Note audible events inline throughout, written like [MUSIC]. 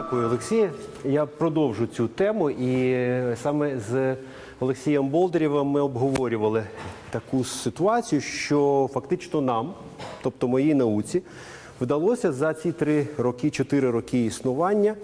Дякую, Олексій. Я продовжу цю тему. І е, саме з Олексієм Болдерєвим ми обговорювали таку ситуацію, що фактично нам, тобто моїй науці, вдалося за ці три роки, чотири роки існування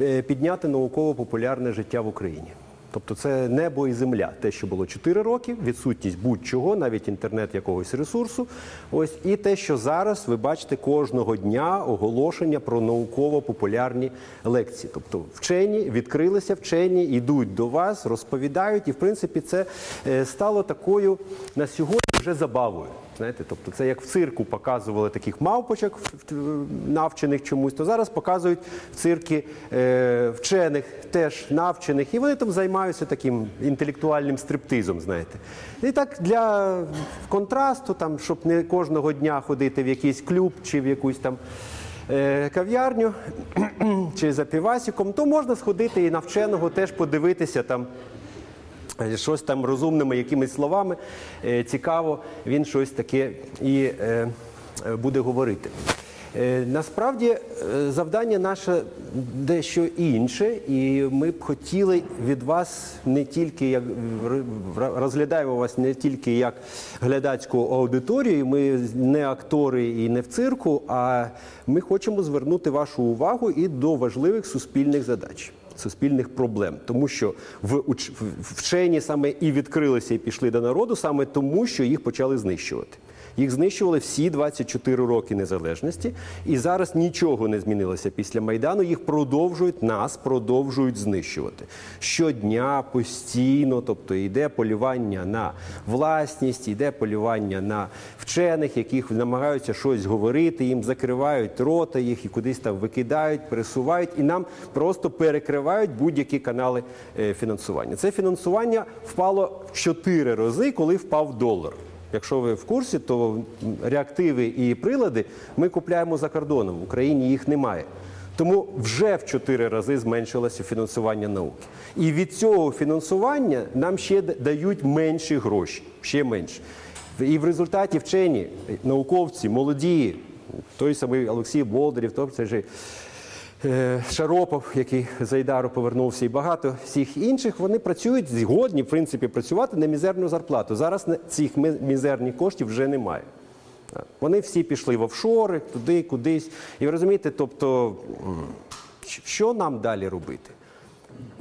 е, підняти науково-популярне життя в Україні. Тобто це небо і земля, те, що було 4 роки, відсутність будь-чого, навіть інтернет якогось ресурсу. Ось і те, що зараз ви бачите кожного дня оголошення про науково-популярні лекції. Тобто вчені відкрилися, вчені йдуть до вас, розповідають, і в принципі це е, стало такою на сьогодні вже забавою. Знаєте, тобто це як в цирку показували таких мавпочок навчених чомусь, то зараз показують в цирки е, вчених, теж навчених, і вони там займаються таким інтелектуальним стриптизом, знаєте. І так для контрасту, там, щоб не кожного дня ходити в якийсь клуб чи в якусь там е, кав'ярню [CLEARS THROAT] чи за півасіком, то можна сходити і навченого теж подивитися там. Е, Щось там розумними якимись словами е, цікаво, він щось таке і е, буде говорити. Насправді завдання наше дещо інше, і ми б хотіли від вас не тільки як розглядаємо вас не тільки як глядацьку аудиторію. Ми не актори і не в цирку, а ми хочемо звернути вашу увагу і до важливих суспільних задач суспільних проблем, тому що в вчені саме і відкрилися і пішли до народу, саме тому, що їх почали знищувати. Їх знищували всі 24 роки незалежності, і зараз нічого не змінилося після майдану. Їх продовжують нас, продовжують знищувати щодня, постійно. Тобто йде полювання на власність, йде полювання на вчених, яких намагаються щось говорити. Їм закривають рота, їх і кудись там викидають, пересувають, і нам просто перекривають будь-які канали е, фінансування. Це фінансування впало в 4 рази, коли впав долар. Якщо ви в курсі, то реактиви і прилади ми купляємо за кордоном. В Україні їх немає. Тому вже в 4 рази зменшилося фінансування науки. І від цього фінансування нам ще дають менші гроші, ще менше. І в результаті вчені, науковці, молоді, той самий Олексій Болдерів, той це ж е, Шаропов, який з Айдару повернувся, і багато всіх інших, вони працюють згодні, в принципі, працювати на мізерну зарплату. Зараз цих мізерних коштів вже немає. Вони всі пішли в офшори, туди, кудись. І ви розумієте, тобто, що нам далі робити?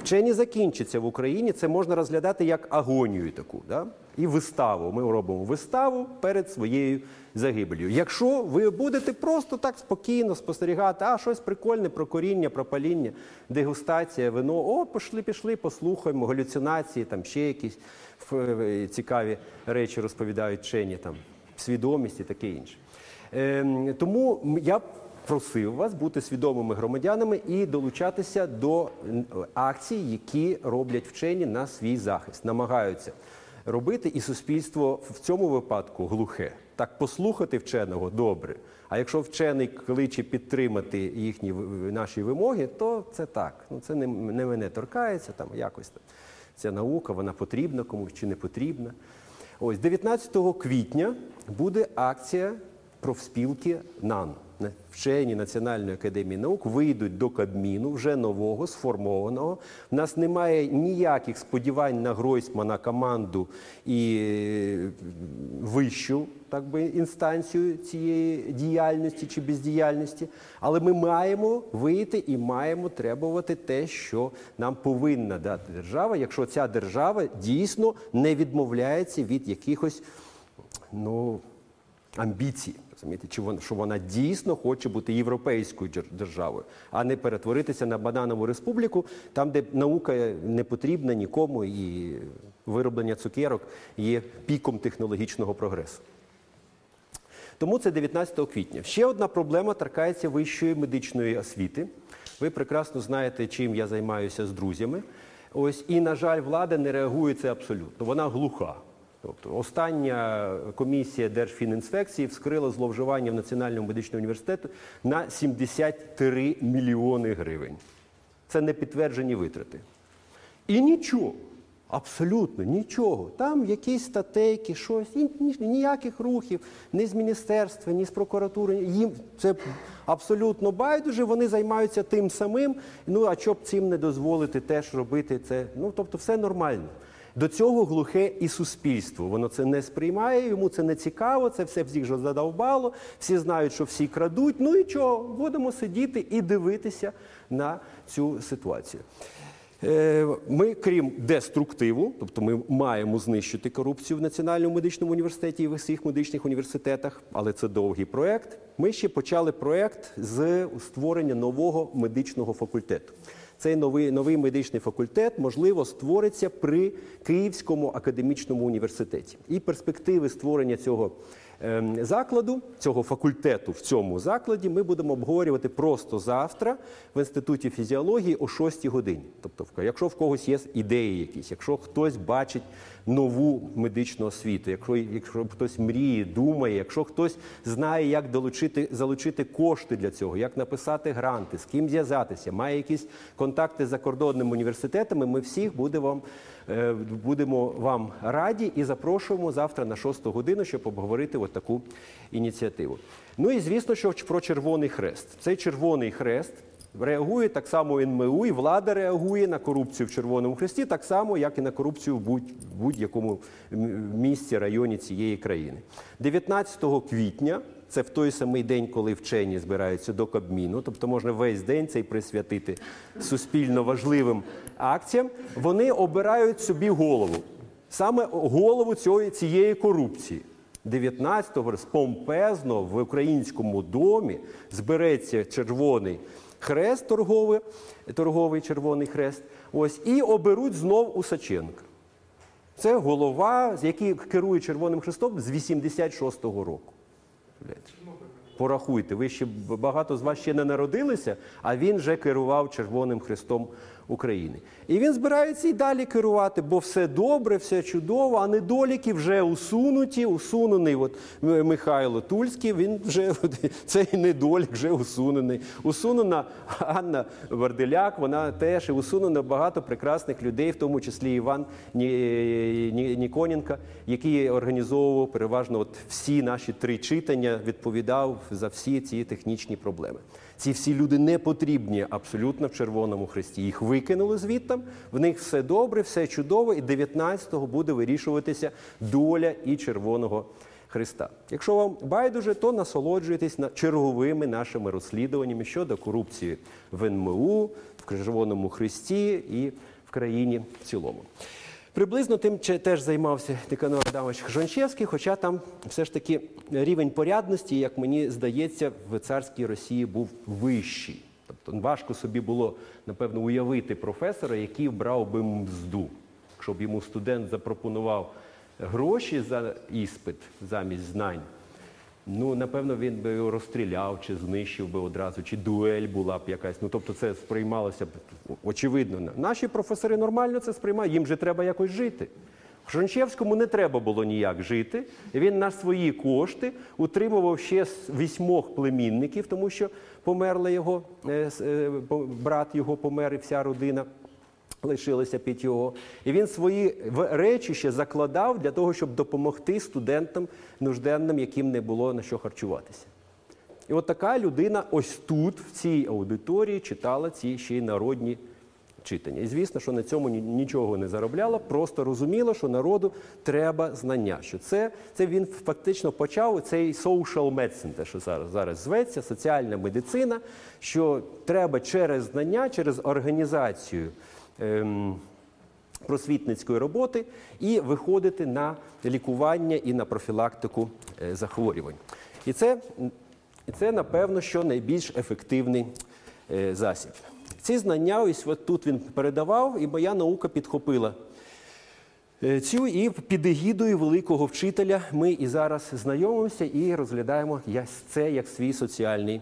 Вчені закінчаться в Україні, це можна розглядати як агонію таку, да? І виставу. Ми робимо виставу перед своєю загибелью. Якщо ви будете просто так спокійно спостерігати, а щось прикольне про коріння, про паління, дегустація, вино, о, пішли, пішли, послухаємо, галюцинації, там ще якісь е, цікаві речі розповідають вчені, там, свідомість і таке інше. Ем, тому я просив вас бути свідомими громадянами і долучатися до акцій, які роблять вчені на свій захист, намагаються робити, і суспільство в цьому випадку глухе. Так послухати вченого добре. А якщо вчений кличе підтримати їхні наші вимоги, то це так. Ну це не, не мене торкається, там якось там. Ця наука, вона потрібна комусь чи не потрібна. Ось 19 квітня буде акція профспілки НАН. Вчені Національної академії наук вийдуть до Кабміну вже нового, сформованого. У нас немає ніяких сподівань на Гройсмана, команду і е, вищу так би, інстанцію цієї діяльності чи бездіяльності. Але ми маємо вийти і маємо требувати те, що нам повинна дати держава, якщо ця держава дійсно не відмовляється від якихось ну, амбіцій. Розумієте, чи вона, що вона дійсно хоче бути європейською державою, а не перетворитися на бананову республіку, там, де наука не потрібна нікому, і вироблення цукерок є піком технологічного прогресу. Тому це 19 квітня. Ще одна проблема торкається вищої медичної освіти. Ви прекрасно знаєте, чим я займаюся з друзями. Ось і, на жаль, влада не реагує це абсолютно. Вона глуха. Тобто, остання комісія Держфінінспекції вскрила зловживання в Національному медичному університету на 73 мільйони гривень. Це не підтверджені витрати. І нічого. Абсолютно нічого. Там якісь статейки, щось, ніяких рухів, ні з міністерства, ні з прокуратури. Їм це абсолютно байдуже. Вони займаються тим самим. Ну а щоб цим не дозволити теж робити це. Ну тобто, все нормально. До цього глухе і суспільство. Воно це не сприймає, йому це не цікаво, це все всіх же задовбало. Всі знають, що всі крадуть. Ну і чого? Будемо сидіти і дивитися на цю ситуацію. Е, Ми, крім деструктиву, тобто ми маємо знищити корупцію в Національному медичному університеті і в усіх медичних університетах, але це довгий проект. Ми ще почали проект з створення нового медичного факультету. Цей новий, новий медичний факультет, можливо, створиться при Київському академічному університеті. І перспективи створення цього закладу, цього факультету в цьому закладі ми будемо обговорювати просто завтра в інституті фізіології о 6 годині. Тобто, якщо в когось є ідеї якісь, якщо хтось бачить нову медичну освіту, якщо, якщо хтось мріє, думає, якщо хтось знає, як долучити, залучити кошти для цього, як написати гранти, з ким зв'язатися, має якісь контакти з закордонними університетами, ми всіх буде вам, е, будемо вам раді і запрошуємо завтра на 6 годину, щоб обговорити от таку ініціативу. Ну і звісно, що про Червоний Хрест. Цей Червоний Хрест реагує так само НМУ, і влада реагує на корупцію в Червоному Хресті, так само, як і на корупцію в будь- будь-якому м- місті, районі цієї країни. 19 квітня. Це в той самий день, коли вчені збираються до Кабміну, тобто можна весь день цей присвятити суспільно важливим акціям. Вони обирають собі голову, саме голову цієї, цієї корупції. 19-го помпезно в українському домі збереться червоний хрест торговий, торговий червоний хрест. Ось і оберуть знов Усаченка. Це голова, який керує Червоним Хрестом з 86-го року. Порахуйте, ви ще багато з вас ще не народилися, а він вже керував Червоним Хрестом України. І він збирається і далі керувати, бо все добре, все чудово, а недоліки вже усунуті. Усунений от Михайло Тульський, він вже [LAUGHS] цей недолік вже усунений. Усунена Анна Варделяк, вона теж і усунено багато прекрасних людей, в тому числі Іван Ні- Ні- Ніконенко, який організовував переважно от всі наші три читання, відповідав за всі ці технічні проблеми. Ці всі люди не потрібні абсолютно в Червоному Хресті. Їх викинули звідти, в них все добре, все чудово, і 19-го буде вирішуватися доля і Червоного Христа. Якщо вам байдуже, то насолоджуйтесь на черговими нашими розслідуваннями щодо корупції в НМУ, в Червоному Христі і в країні в цілому. Приблизно тим теж займався Тиканор Адамович Жончевський, хоча там все ж таки рівень порядності, як мені здається, в царській Росії був вищий. Тобто важко собі було, напевно, уявити професора, який брав би мзду. Якщо б йому студент запропонував гроші за іспит замість знань, Ну, напевно, він би його розстріляв чи знищив би одразу, чи дуель була б якась. Ну, тобто, це сприймалося б очевидно. Наші професори нормально це сприймають, їм же треба якось жити. Шончевському не треба було ніяк жити. Він на свої кошти утримував ще вісьмох племінників, тому що померли його, е, е, брат його помер і вся родина лишилися його. І він свої речі ще закладав для того, щоб допомогти студентам нужденним, яким не було на що харчуватися. І от така людина ось тут, в цій аудиторії, читала ці ще й народні читання. І звісно, що на цьому нічого не заробляла, просто розуміла, що народу треба знання. Що це, це він фактично почав цей social medicine, те, що зараз, зараз зветься, соціальна медицина, що треба через знання, через організацію. Ем, просвітницької роботи і виходити на лікування і на профілактику е, захворювань. І це, і це напевно, що найбільш ефективний е, засіб. Ці знання, ось от тут він передавав, і моя наука підхопила Е, Цю і під егідою великого вчителя ми і зараз знайомимося і розглядаємо це як свій соціальний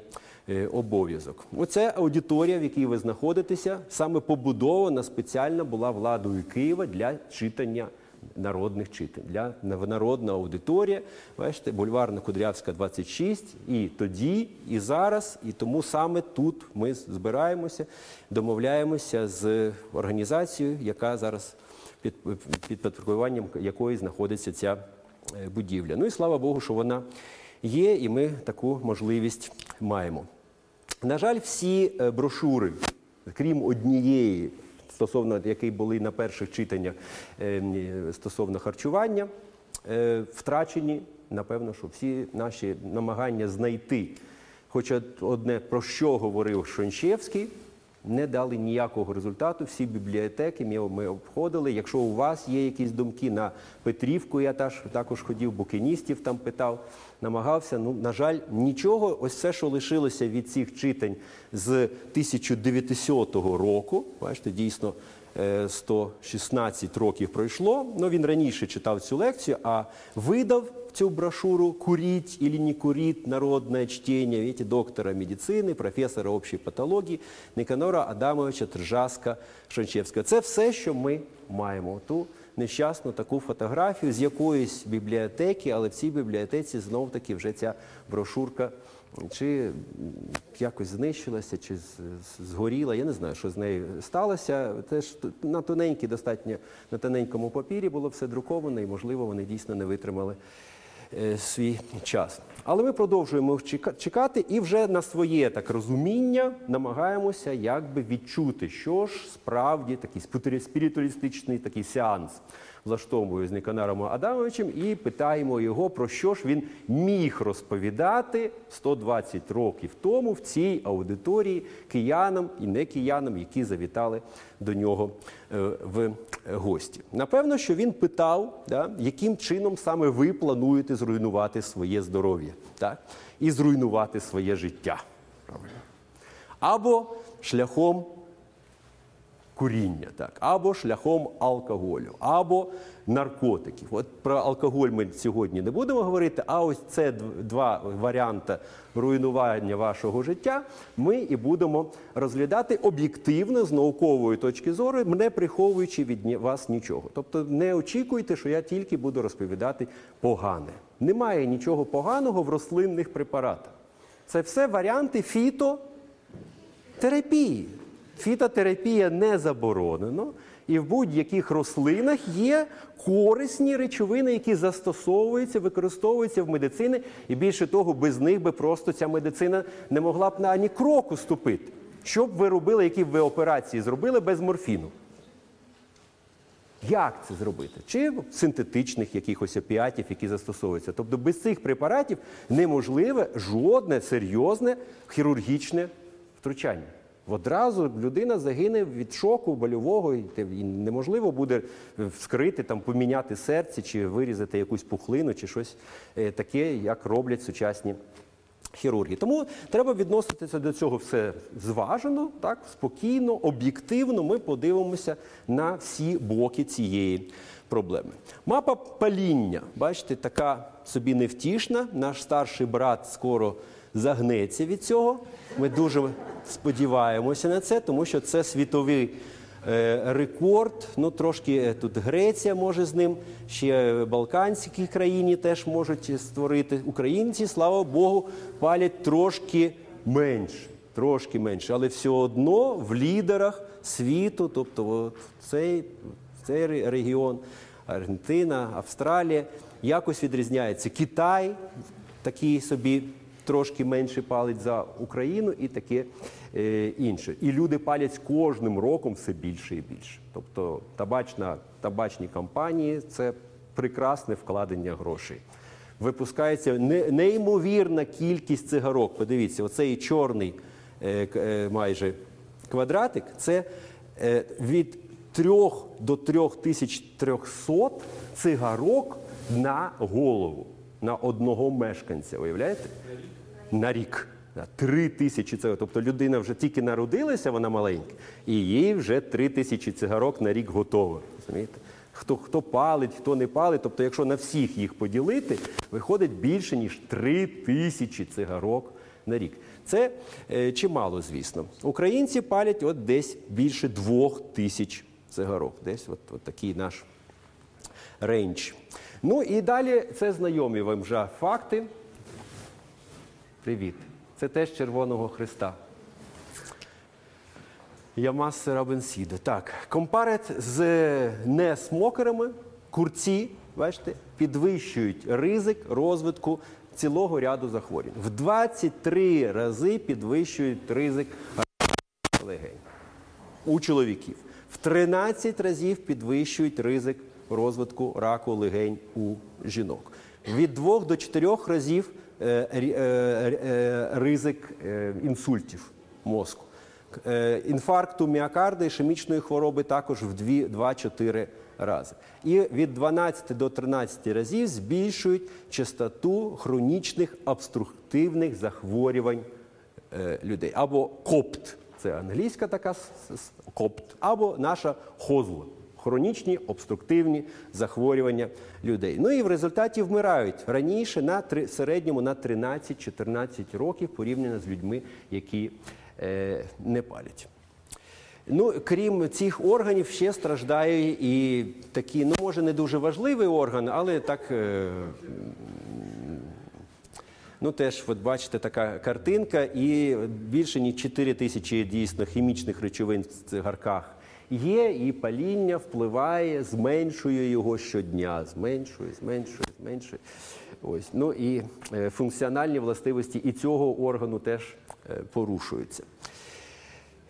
обов'язок. Оце аудиторія, в якій ви знаходитеся, саме побудована спеціально була владою Києва для читання народних читань, для народна аудиторія. Бачите, бульварна Кудрявська, 26, і тоді, і зараз, і тому саме тут ми збираємося, домовляємося з організацією, яка зараз під підпорядкуванням якої знаходиться ця е, будівля. Ну і слава Богу, що вона є, і ми таку можливість маємо. На жаль, всі е, брошури, крім однієї, стосовно якої були на перших читаннях е, е, стосовно харчування, втрачені. Напевно, що всі наші намагання знайти, хоча одне про що говорив Шончевський, не дали ніякого результату. Всі бібліотеки ми обходили. Якщо у вас є якісь думки на Петрівку, я також ходив, букиністів там питав, намагався. Ну, на жаль, нічого. Ось все, що лишилося від цих читань з 1900 року, бачите, дійсно. е, 116 років пройшло. Ну, він раніше читав цю лекцію, а видав цю брошуру «Курить или не курить. Народное чтение» видите, доктора медицини, професора общої патології Никанора Адамовича Тржаска Шанчевського. Це все, що ми маємо. Ту нещасну таку фотографію з якоїсь бібліотеки, але в цій бібліотеці знов таки вже ця брошурка чи якось знищилася, чи згоріла. Я не знаю, що з нею сталося. Теж на тоненькій, достатньо на тоненькому папірі було все друковано, і можливо вони дійсно не витримали е, свій час. Але ми продовжуємо чека- чекати і вже на своє так розуміння намагаємося якби відчути, що ж справді такий спіритуалістичний такий сеанс влаштовує з Никанаром Адамовичем і питаємо його, про що ж він міг розповідати 120 років тому в цій аудиторії киянам і не киянам, які завітали до нього е, в гості. Напевно, що він питав, да, яким чином саме ви плануєте зруйнувати своє здоров'я так, і зруйнувати своє життя. Або шляхом куріння, так, або шляхом алкоголю, або наркотиків. От про алкоголь ми сьогодні не будемо говорити, а ось це два варіанти руйнування вашого життя ми і будемо розглядати об'єктивно з наукової точки зору, не приховуючи від вас нічого. Тобто не очікуйте, що я тільки буду розповідати погане. Немає нічого поганого в рослинних препаратах. Це все варіанти фіто терапії. Фітотерапія не заборонено, і в будь-яких рослинах є корисні речовини, які застосовуються, використовуються в медицині, і більше того, без них би просто ця медицина не могла б на ані кроку ступити. Що б ви робили, які б ви операції зробили без морфіну? Як це зробити? Чи синтетичних якихось опіатів, які застосовуються. Тобто без цих препаратів неможливе жодне серйозне хірургічне втручання. Одразу людина загине від шоку больового, і неможливо буде вскрити, там, поміняти серце чи вирізати якусь пухлину, чи щось е, таке, як роблять сучасні хірурги. Тому треба відноситися до цього все зважено, так, спокійно, об'єктивно. Ми подивимося на всі боки цієї проблеми. Мапа паління, бачите, така собі невтішна. Наш старший брат скоро загнеться від цього. Ми дуже сподіваємося на це, тому що це світовий е, рекорд. Ну, трошки е, тут Греція може з ним, ще Балканські країни теж можуть створити. Українці, слава Богу, палять трошки менше. Трошки менше, але все одно в лідерах світу, тобто цей, цей регіон, Аргентина, Австралія, якось відрізняється. Китай такий собі трошки менше палить за Україну і таке е, інше. І люди палять кожним роком все більше і більше. Тобто табачна, табачні компанії це прекрасне вкладення грошей. Випускається не- неймовірна кількість цигарок. Подивіться, оцей чорний е, е, майже квадратик це від 3 до 3300 цигарок на голову, на одного мешканця. Уявляєте? На рік. Три тисячі цигарок. Тобто людина вже тільки народилася, вона маленька, і їй вже три тисячі цигарок на рік готово. Розумієте? Хто, хто палить, хто не палить. Тобто, якщо на всіх їх поділити, виходить більше, ніж три тисячі цигарок на рік. Це е, чимало, звісно. Українці палять от десь більше двох тисяч цигарок. Десь от, от такий наш рейндж. Ну і далі це знайомі вам вже факти. Привіт. Це теж Червоного Христа. Ямас Рабенсіда. Так, компарет з несмокерами, курці, бачите, підвищують ризик розвитку цілого ряду захворювань. В 23 рази підвищують ризик легень у чоловіків. В 13 разів підвищують ризик розвитку раку легень у жінок. Від 2 до 4 разів ризик е, інсультів мозку. К- е, Інфаркту міокарда ішемічної хвороби також в 2-4 рази. І від 12 до 13 разів збільшують частоту хронічних обструктивних захворювань е, людей. Або КОПТ, це англійська така КОПТ, або наша ХОЗЛ. Хронічні обструктивні захворювання людей. Ну і в результаті вмирають раніше на три, середньому на 13-14 років порівняно з людьми, які е, не палять. Ну, крім цих органів, ще страждає і такі, ну може не дуже важливий орган, але так. Е, Ну, теж, от бачите, така картинка, і більше ніж 4 тисячі дійсно хімічних речовин в цигарках є, і паління впливає, зменшує його щодня, зменшує, зменшує, зменшує. Ось. Ну і е, функціональні властивості і цього органу теж е, порушуються.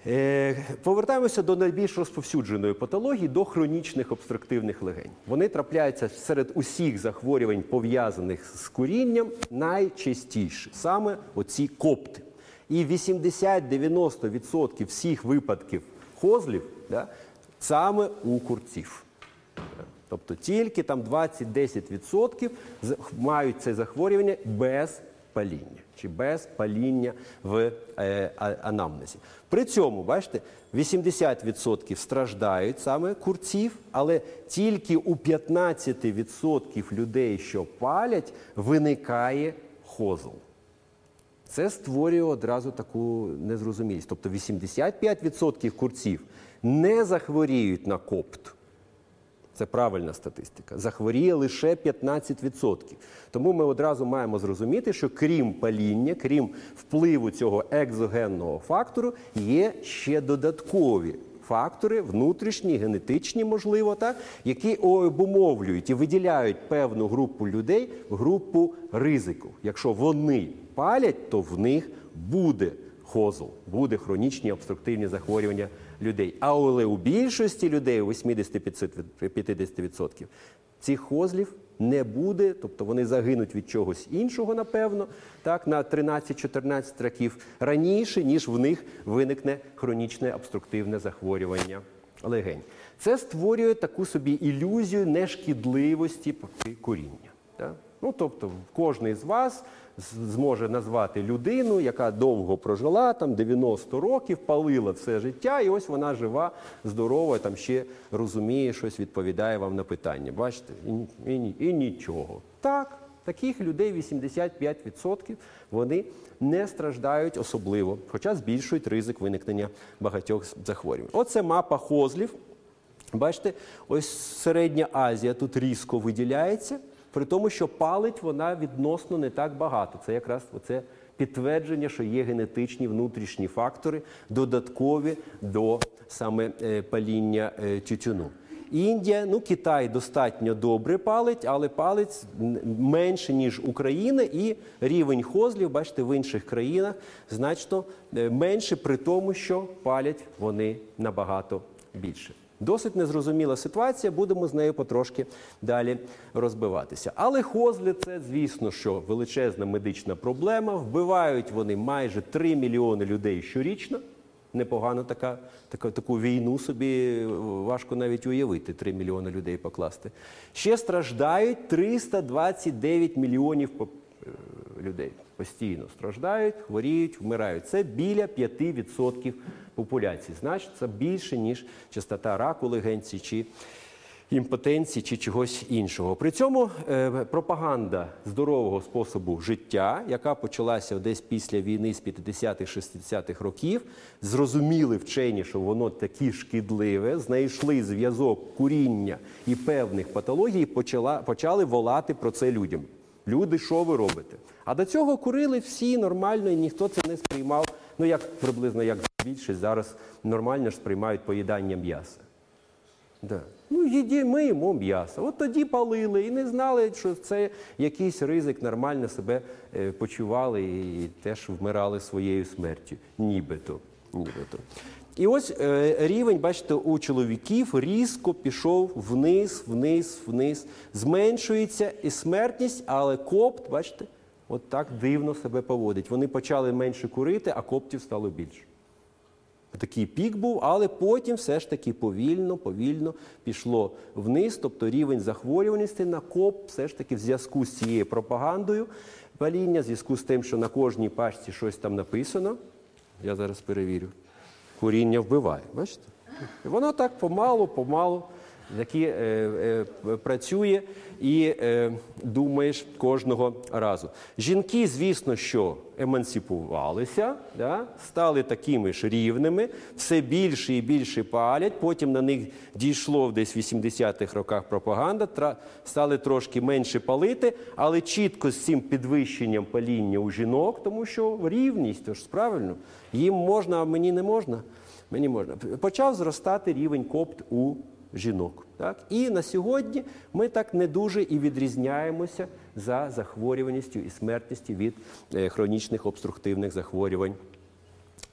Е, Повертаємося до найбільш розповсюдженої патології, до хронічних обструктивних легень. Вони трапляються серед усіх захворювань, пов'язаних з курінням, найчастіше саме оці копти. І 80-90% всіх випадків хозлів да, саме у курців. Тобто тільки там 20-10% мають це захворювання без паління чи без паління в е, анамнезі. При цьому, бачите, 80% страждають саме курців, але тільки у 15% людей, що палять, виникає хозл. Це створює одразу таку незрозумілість. Тобто 85% курців не захворіють на копт. Це правильна статистика. Захворіє лише 15%. Тому ми одразу маємо зрозуміти, що крім паління, крім впливу цього екзогенного фактору, є ще додаткові фактори, внутрішні, генетичні, можливо, так, які обумовлюють і виділяють певну групу людей в групу ризику. Якщо вони палять, то в них буде хозл, буде хронічні обструктивні захворювання людей. Але у більшості людей, у 80-50%, цих хозлів не буде, тобто вони загинуть від чогось іншого, напевно, так, на 13-14 років раніше, ніж в них виникне хронічне обструктивне захворювання легень. Це створює таку собі ілюзію нешкідливості куріння. Так? Ну, тобто, кожен з вас зможе назвати людину, яка довго прожила, там 90 років, палила все життя, і ось вона жива, здорова, там ще розуміє щось, відповідає вам на питання. Бачите, і, і, і нічого. Так, таких людей 85% вони не страждають особливо, хоча збільшують ризик виникнення багатьох захворювань. Оце мапа хозлів. Бачите, ось Середня Азія тут різко виділяється, при тому, що палить вона відносно не так багато. Це якраз оце підтвердження, що є генетичні внутрішні фактори, додаткові до саме е, паління е, тютюну. Індія, ну Китай достатньо добре палить, але палить менше, ніж Україна, і рівень хозлів, бачите, в інших країнах значно е, менше, при тому, що палять вони набагато більше. Досить незрозуміла ситуація, будемо з нею потрошки далі розбиватися. Але хозли це, звісно, що величезна медична проблема. Вбивають вони майже 3 мільйони людей щорічно. Непогано така, така, таку війну собі е, важко навіть уявити, 3 мільйони людей покласти. Ще страждають 329 мільйонів е, людей. Постійно страждають, хворіють, вмирають. Це біля 5% популяції. Значить, це більше, ніж частота раку легенці чи імпотенції чи чогось іншого. При цьому е, пропаганда здорового способу життя, яка почалася десь після війни з 50-х, 60-х років, зрозуміли вчені, що воно такі шкідливе, знайшли зв'язок куріння і певних патологій, почала, почали волати про це людям. Люди, що ви робите? А до цього курили всі нормально, і ніхто це не сприймав Ну як приблизно як більшість зараз нормально ж сприймають поїдання м'яса. Да. Ну, їді, ми їмо м'ясо. От тоді палили і не знали, що це якийсь ризик, нормально себе е, почували і теж вмирали своєю смертю. Нібито. Нібито. І ось е, рівень, бачите, у чоловіків різко пішов вниз, вниз, вниз. Зменшується і смертність, але копт, бачите, от так дивно себе поводить. Вони почали менше курити, а коптів стало більше. Такий пік був, але потім все ж таки повільно, повільно пішло вниз. Тобто рівень захворюваності на КОП все ж таки в зв'язку з цією пропагандою паління, в зв'язку з тим, що на кожній пачці щось там написано. Я зараз перевірю. Куріння вбиває. Бачите? І воно так помалу, помалу такі, е, е, працює і е, думаєш кожного разу. Жінки, звісно, що емансипувалися, да, стали такими ж рівними, все більше і більше палять. Потім на них дійшло десь в 80-х роках пропаганда, тра, стали трошки менше палити, але чітко з цим підвищенням паління у жінок, тому що рівність, тож правильно, їм можна, а мені не можна. Мені можна. Почав зростати рівень копт у жінок. Так? І на сьогодні ми так не дуже і відрізняємося за захворюваністю і смертністю від е, хронічних обструктивних захворювань.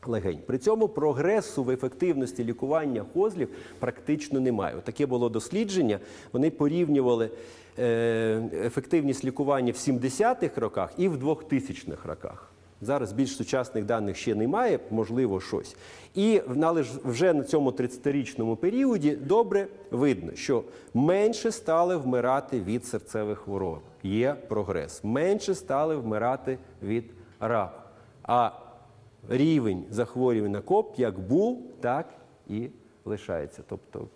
Легень. При цьому прогресу в ефективності лікування козлів практично немає. Таке було дослідження. Вони порівнювали е, ефективність лікування в 70-х роках і в 2000-х роках. Зараз більш сучасних даних ще немає, можливо, щось. І але ж вже на цьому 30-річному періоді добре видно, що менше стали вмирати від серцевих хвороб. Є прогрес. Менше стали вмирати від раку. А рівень захворювань на коп як був, так і лишається. Тобто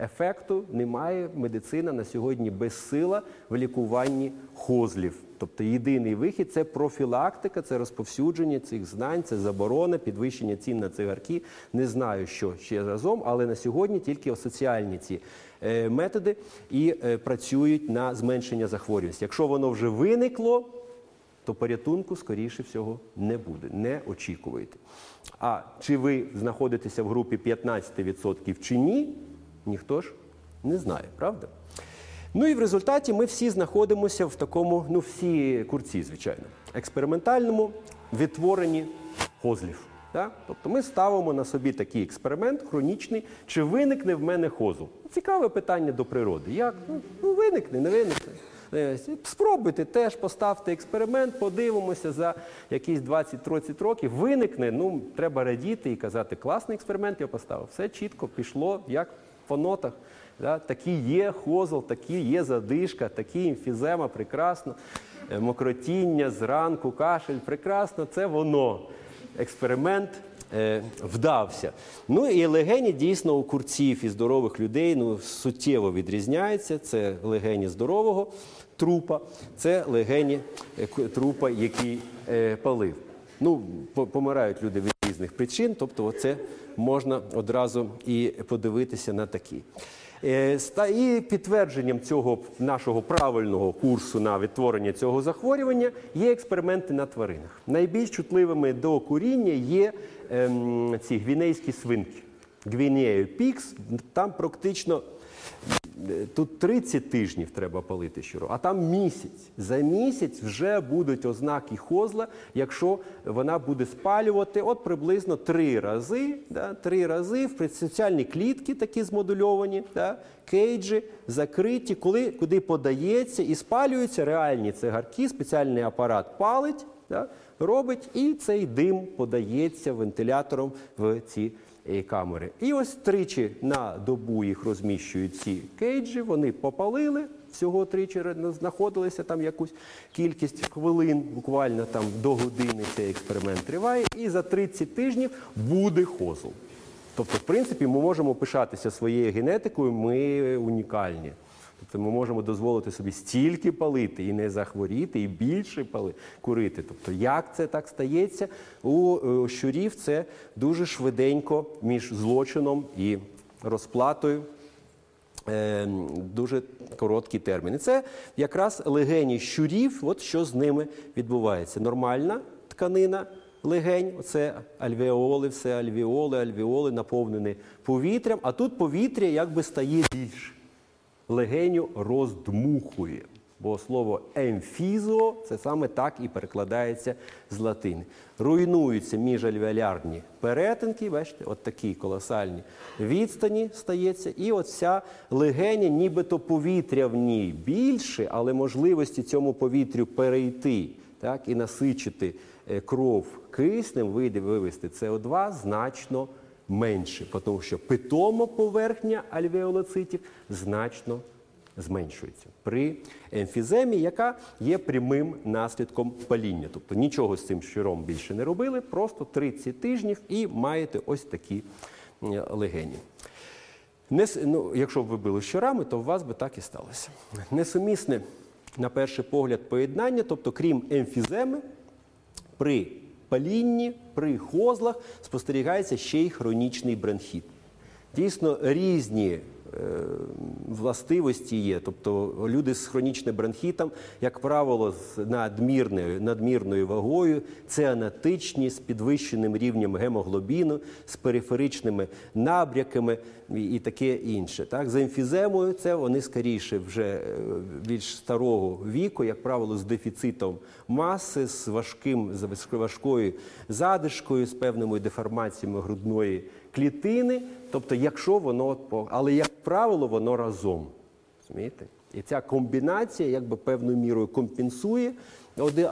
ефекту немає. Медицина на сьогодні безсила в лікуванні хозлів. Тобто єдиний вихід це профілактика, це розповсюдження цих знань, це заборона, підвищення цін на цигарки. Не знаю, що ще разом, але на сьогодні тільки соціальні ці е, методи і е, працюють на зменшення захворюваності. Якщо воно вже виникло, то порятунку, скоріше всього, не буде. Не очікуйте. А чи ви знаходитеся в групі 15% чи ні, ніхто ж не знає, правда? Ну і в результаті ми всі знаходимося в такому, ну всі курці, звичайно, експериментальному відтворенні хозлів. Так? Тобто ми ставимо на собі такий експеримент хронічний, чи виникне в мене хозл. Цікаве питання до природи. Як? Ну, ну виникне, не виникне. Е, Спробуйте теж поставте експеримент, подивимося за якісь 20-30 років. Виникне, ну треба радіти і казати, класний експеримент я поставив. Все чітко пішло, як по нотах. Да? Такі є хозл, такі є задишка, такі емфізема, прекрасно, Е, мокротіння зранку, кашель, прекрасно, це воно. Експеримент е, вдався. Ну і легені дійсно у курців і здорових людей ну, суттєво відрізняються. Це легені здорового трупа, це легені е, трупа, який е, палив. Ну, помирають люди від різних причин, тобто це можна одразу і подивитися на такі. Е, І підтвердженням цього нашого правильного курсу на відтворення цього захворювання є експерименти на тваринах. Найбільш чутливими до куріння є ем, ці гвінейські свинки. Гвінею пікс, там практично тут 30 тижнів треба палити щороку, а там місяць. За місяць вже будуть ознаки хозла, якщо вона буде спалювати от приблизно три рази, да, три рази в соціальні клітки такі змодульовані, да, кейджі закриті, коли, куди подається і спалюються реальні цигарки, спеціальний апарат палить, да, робить, і цей дим подається вентилятором в ці камери. І ось тричі на добу їх розміщують ці кейджі, вони попалили. Всього тричі знаходилися там якусь кількість хвилин, буквально там до години цей експеримент триває, і за 30 тижнів буде хозл. Тобто, в принципі, ми можемо пишатися своєю генетикою, ми унікальні. Тобто ми можемо дозволити собі стільки палити і не захворіти, і більше пали, курити. Тобто, як це так стається? У е, щурів це дуже швиденько між злочином і розплатою. Е, дуже короткі терміни. Це якраз легені щурів, от що з ними відбувається. Нормальна тканина легень, оце альвеоли, все альвеоли, альвеоли наповнені повітрям, а тут повітря якби стає більше. Легеню роздмухує. Бо слово емфізо це саме так і перекладається з латини. Руйнуються міжальвеолярні перетинки, бачите, от такі колосальні відстані стається. І вся легеня, нібито повітря в ній більше, але можливості цьому повітрю перейти так, і насичити е, кров киснем, вивести СО2 значно менше, тому що питома поверхня альвеолоцитів значно зменшується при емфіземі, яка є прямим наслідком паління. Тобто нічого з цим щиром більше не робили, просто 30 тижнів і маєте ось такі е, легені. Не, ну, якщо б ви били щурами, то у вас би так і сталося. Несумісне, на перший погляд, поєднання, тобто, крім емфіземи, при палінні, при хозлах спостерігається ще й хронічний бронхіт. Дійсно, різні властивості є. Тобто люди з хронічним бронхітом, як правило, з надмірною, надмірною вагою, це анатичні з підвищеним рівнем гемоглобіну, з периферичними набряками і, і таке інше. Так? З емфіземою це вони скоріше вже е, більш старого віку, як правило, з дефіцитом маси, з важким, з важкою задишкою, з певними деформаціями грудної клітини. Тобто, якщо воно, але як правило, воно разом. Розумієте? І ця комбінація якби певною мірою компенсує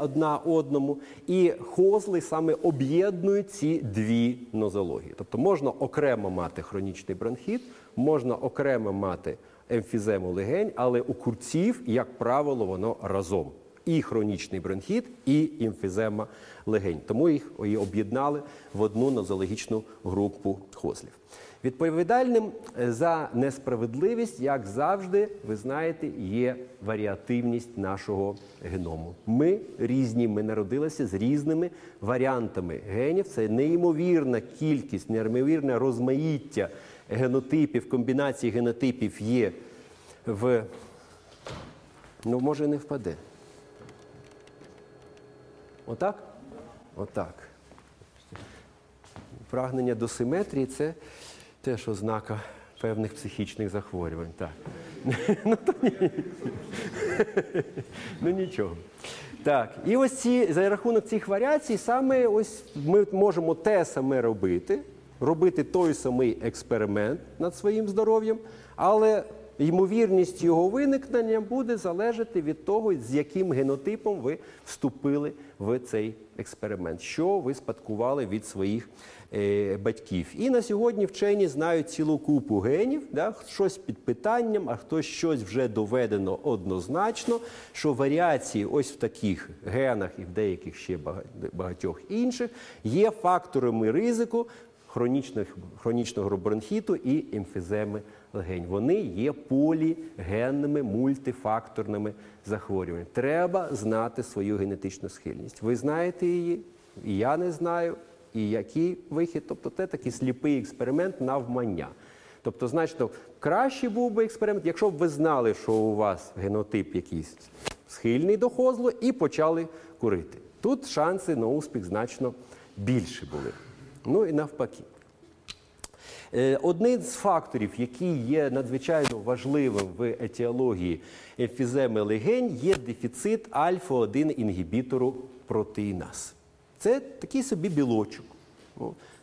одна одному. І хозли саме об'єднують ці дві нозології. Тобто можна окремо мати хронічний бронхіт, можна окремо мати емфізему легень, але у курців, як правило, воно разом. І хронічний бронхіт, і емфізема легень. Тому їх і об'єднали в одну нозологічну групу хозлів. Відповідальним е, за несправедливість, як завжди, ви знаєте, є варіативність нашого геному. Ми різні, ми народилися з різними варіантами генів. Це неймовірна кількість, неймовірне розмаїття генотипів, комбінацій генотипів є в. Ну, може, не впаде. Отак? Отак. Прагнення до симетрії це теж ознака певних психічних захворювань. Так. [LAUGHS] ну, то ні. [LAUGHS] ну нічого. Так, і ось ці за рахунок цих варіацій, саме ось ми можемо те саме робити, робити той самий експеримент над своїм здоров'ям, але ймовірність його виникнення буде залежати від того, з яким генотипом ви вступили в цей експеримент, що ви спадкували від своїх е, батьків. І на сьогодні вчені знають цілу купу генів, да, щось під питанням, а хтось щось вже доведено однозначно, що варіації ось в таких генах і в деяких ще бага- багатьох інших є факторами ризику хронічних, хронічного бронхіту і емфіземи легень. Вони є полігенними мультифакторними захворюваннями. Треба знати свою генетичну схильність. Ви знаєте її, і я не знаю, і який вихід. Тобто це такий сліпий експеримент навмання. Тобто, значно кращий був би експеримент, якщо б ви знали, що у вас генотип якийсь схильний до хозлу, і почали курити. Тут шанси на успіх значно більші були. Ну і навпаки. Е, Одним з факторів, який є надзвичайно важливим в етіології емфіземи легень, є дефіцит альфа-1 інгібітору протеїназ. Це такий собі білочок,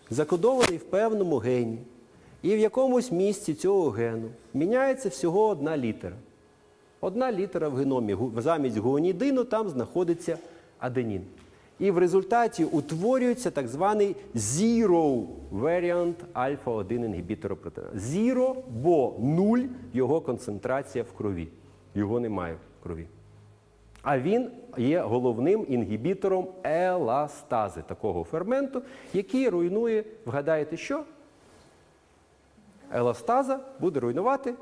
закодований в певному гені. І в якомусь місці цього гену міняється всього одна літера. Одна літера в геномі. Замість гуанідину там знаходиться аденін. І в результаті утворюється так званий zero variant альфа-1 інгібітора протеїна. Zero, бо нуль його концентрація в крові. Його немає в крові. А він є головним інгібітором еластази, такого ферменту, який руйнує, вгадаєте, що? Еластаза буде руйнувати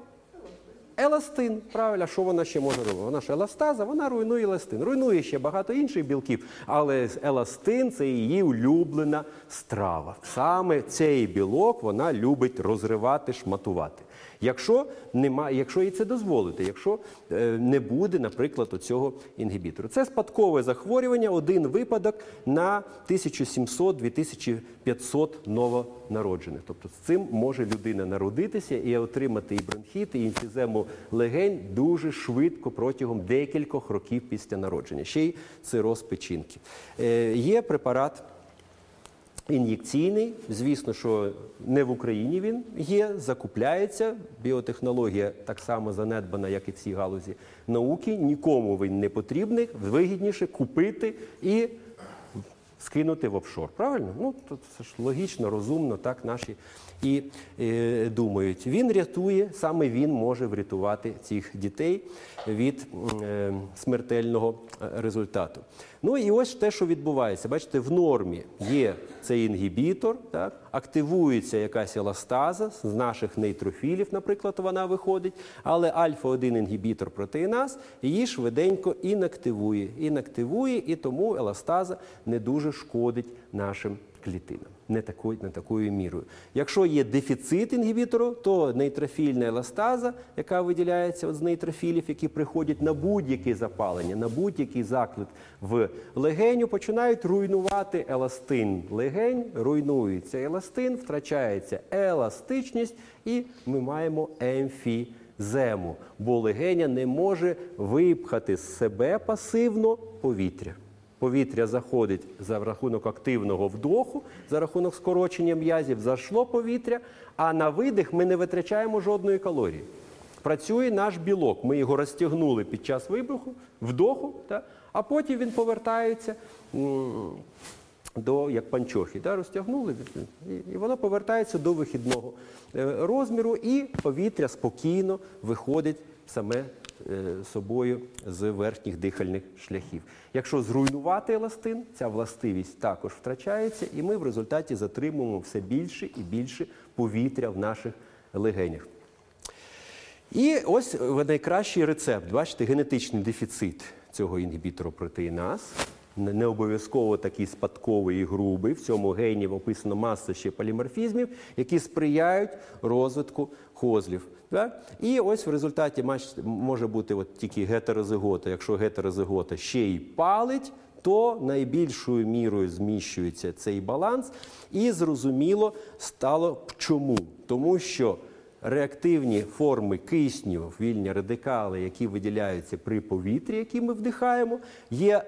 еластин. Правильно, що вона ще може робити? Вона ж еластаза, вона руйнує еластин. Руйнує ще багато інших білків, але еластин це її улюблена страва. Саме цей білок вона любить розривати, шматувати. Якщо немає, якщо їй це дозволити, якщо е, не буде, наприклад, оцього інгібітору. Це спадкове захворювання, один випадок на 1700-2500 новонароджених. Тобто з цим може людина народитися і отримати і бронхіт, і емфізему легень дуже швидко протягом декількох років після народження. Ще й цироз печінки. Е, є препарат. Ін'єкційний, звісно, що не в Україні він є, закупляється. Біотехнологія так само занедбана, як і всі галузі науки. Нікому він не потрібний. Вигідніше купити і скинути в офшор. Правильно? Ну це ж логічно, розумно, так наші і е, думають. Він рятує, саме він може врятувати цих дітей від е, смертельного е, результату. Ну і ось те, що відбувається. Бачите, в нормі є цей інгібітор, так, активується якась еластаза з наших нейтрофілів, наприклад, вона виходить, але альфа-1 інгібітор протеїназ її швиденько інактивує. Інактивує, і тому еластаза не дуже шкодить нашим клітинам. Не такою, не такою мірою. Якщо є дефіцит інгібітору, то нейтрофільна еластаза, яка виділяється з нейтрофілів, які приходять на будь-яке запалення, на будь-який заклик в легеню, починають руйнувати еластин легень, руйнується еластин, втрачається еластичність, і ми маємо емфізему, бо легеня не може випхати з себе пасивно повітря. Повітря заходить за рахунок активного вдоху, за рахунок скорочення м'язів, зайшло повітря, а на видих ми не витрачаємо жодної калорії. Працює наш білок. Ми його розтягнули під час вибуху, вдоху, та, а потім він повертається до як панчохи. Да, розтягнули, і, воно повертається до вихідного е, розміру, і повітря спокійно виходить саме собою з верхніх дихальних шляхів. Якщо зруйнувати еластин, ця властивість також втрачається, і ми в результаті затримуємо все більше і більше повітря в наших легенях. І ось найкращий рецепт, бачите, генетичний дефіцит цього інгібітору протеїназ. Не не обов'язково такий спадковий і грубий. В цьому гені описано маса ще поліморфізмів, які сприяють розвитку козлів. Да? І ось в результаті може бути от тільки гетерозигота. Якщо гетерозигота ще й палить, то найбільшою мірою зміщується цей баланс. І зрозуміло стало чому. Тому що реактивні форми кисню, вільні радикали, які виділяються при повітрі, які ми вдихаємо, є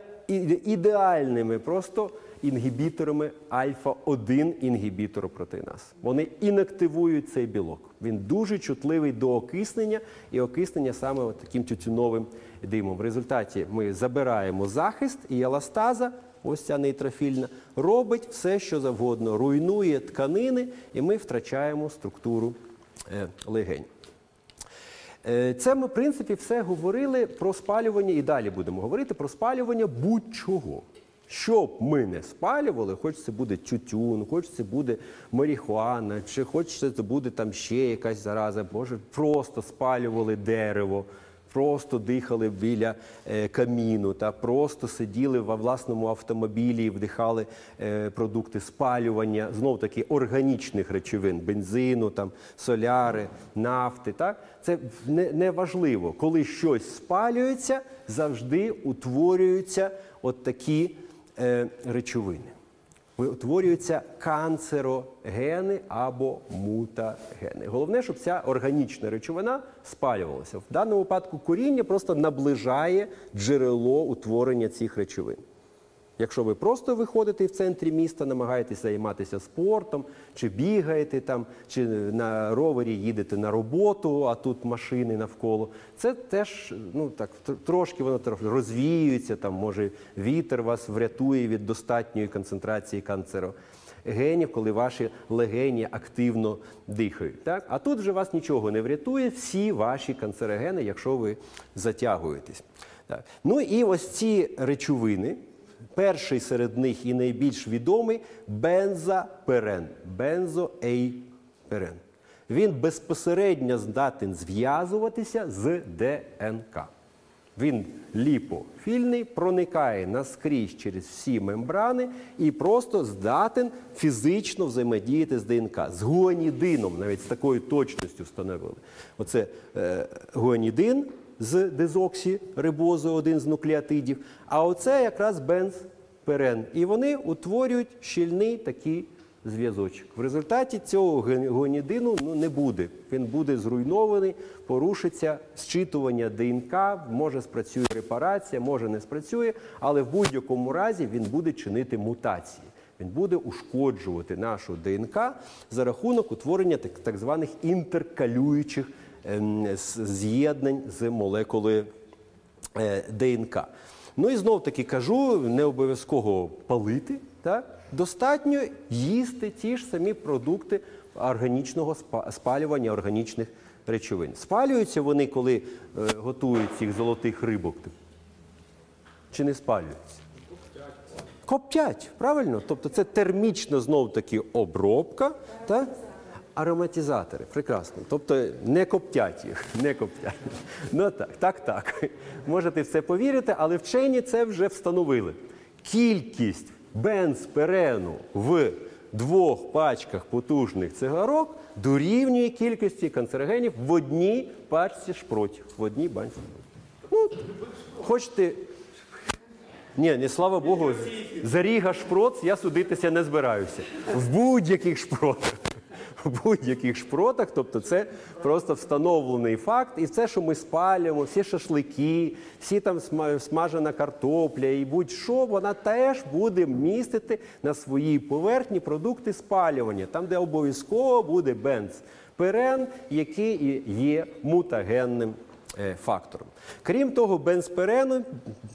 ідеальними просто інгібіторами альфа-1 інгібітору протеїназ. Вони інактивують цей білок. Він дуже чутливий до окиснення і окиснення саме от таким тютюновим димом. В результаті ми забираємо захист і еластаза, ось ця нейтрофільна, робить все, що завгодно, руйнує тканини, і ми втрачаємо структуру е, легень. Е, Це ми, в принципі, все говорили про спалювання і далі будемо говорити про спалювання будь-чого. Що б ми не спалювали, хоч це буде тютюн, хоч це буде марихуана, чи хоч це буде там ще якась зараза, може, просто спалювали дерево, просто дихали біля е, каміну, та просто сиділи во власному автомобілі і вдихали е, продукти спалювання, знов таки органічних речовин, бензину, там, соляри, нафти. Так? Це не, не важливо. Коли щось спалюється, завжди утворюються от такі речовини. Утворюються канцерогени або мутагени. Головне, щоб ця органічна речовина спалювалася. В даному випадку коріння просто наближає джерело утворення цих речовин. Якщо ви просто виходите в центрі міста, намагаєтесь займатися спортом, чи бігаєте там, чи на ровері їдете на роботу, а тут машини навколо, це теж ну так трошки воно розвіюється. Там може вітер вас врятує від достатньої концентрації канцерогенів, коли ваші легені активно дихають. Так? А тут вже вас нічого не врятує, всі ваші канцерогени, якщо ви затягуєтесь. Так. Ну і ось ці речовини. Перший серед них і найбільш відомий бензоперен. Бензоейперен. Він безпосередньо здатен зв'язуватися з ДНК. Він ліпофільний, проникає наскрізь через всі мембрани і просто здатен фізично взаємодіяти з ДНК. З гуанідином, навіть з такою точністю встановили. Оце е, гуанідин з дезоксірибозою, один з нуклеотидів, а оце якраз бензперен. І вони утворюють щільний такий зв'язочок. В результаті цього гуанідину ну, не буде. Він буде зруйнований, порушиться зчитування ДНК, може спрацює репарація, може не спрацює, але в будь-якому разі він буде чинити мутації. Він буде ушкоджувати нашу ДНК за рахунок утворення так, так званих інтеркалюючих з'єднань з молекулою е, ДНК. Ну і знов таки кажу, не обов'язково палити. Так? Достатньо їсти ті ж самі продукти органічного спалювання органічних речовин. Спалюються вони, коли е, готують цих золотих рибок. Чи не спалюються? Коптять, правильно? Тобто це термічно знов таки обробка та ароматизатори. Прекрасно. Тобто не коптять їх, [LAUGHS] не коптять. Ну так, так, так. Можете в це повірити, але вчені це вже встановили. Кількість бензперену в двох пачках потужних цигарок дорівнює кількості канцерогенів в одній пачці шпротів. В одній банці. Ну, хочете ні, не слава Богу, за Ріга шпроц я судитися не збираюся. В будь-яких шпротах. Будь-яких шпротах, тобто це просто встановлений факт. І все, що ми спалюємо, всі шашлики, всі там сма- смажена картопля і будь-що, вона теж буде містити на своїй поверхні продукти спалювання, там, де обов'язково буде бензперен, який є мутагенним фактором. Крім того, бензперену,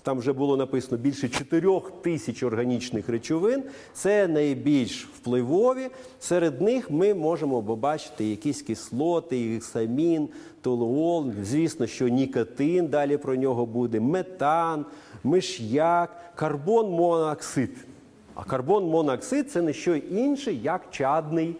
там вже було написано більше 4 тисяч органічних речовин, це найбільш впливові. Серед них ми можемо побачити якісь кислоти, гексамін, толуол, звісно, що нікотин, далі про нього буде, метан, миш'як, карбон моноксид. А карбон моноксид це не що інше, як чадний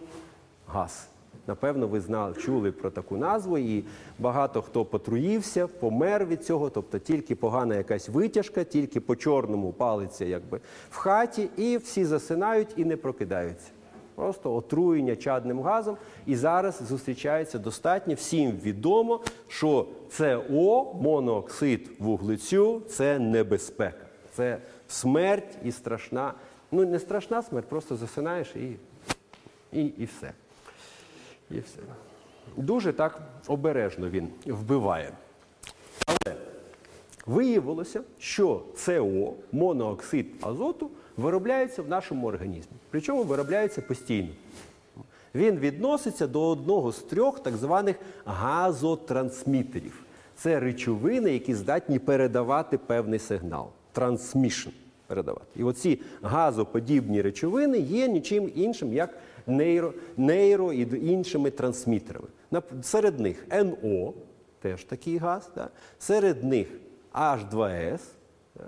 газ. Напевно, ви знали, чули про таку назву, і багато хто потруївся, помер від цього, тобто тільки погана якась витяжка, тільки по чорному палиться якби в хаті, і всі засинають і не прокидаються. Просто отруєння чадним газом. І зараз зустрічається достатньо. Всім відомо, що СО, монооксид вуглецю, це небезпека. Це смерть і страшна. Ну, не страшна смерть, просто засинаєш і, і, і все. І все. Дуже так обережно він вбиває. Але виявилося, що СО, монооксид азоту, виробляється в нашому організмі. Причому виробляється постійно. Він відноситься до одного з трьох так званих газотрансмітерів. Це речовини, які здатні передавати певний сигнал. Трансмішн передавати. І оці газоподібні речовини є нічим іншим, як нейро, нейро і іншими трансмітерами. Серед них НО, теж такий газ, да? серед них H2S, да?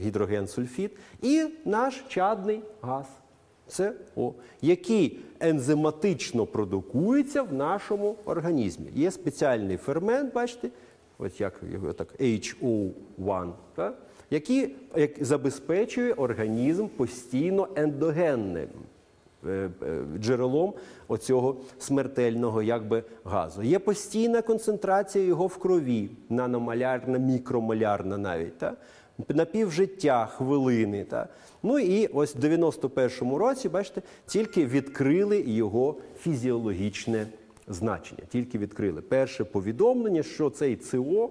гідроген сульфід, і наш чадний газ. Це О, який ензиматично продукується в нашому організмі. Є спеціальний фермент, бачите, ось як його так HO1, так? який як, забезпечує організм постійно ендогенним джерелом оцього смертельного якби, газу. Є постійна концентрація його в крові, наномалярна, мікромалярна навіть. Та? На півжиття, хвилини. Та? Ну і ось в 91-му році, бачите, тільки відкрили його фізіологічне значення. Тільки відкрили перше повідомлення, що цей ЦО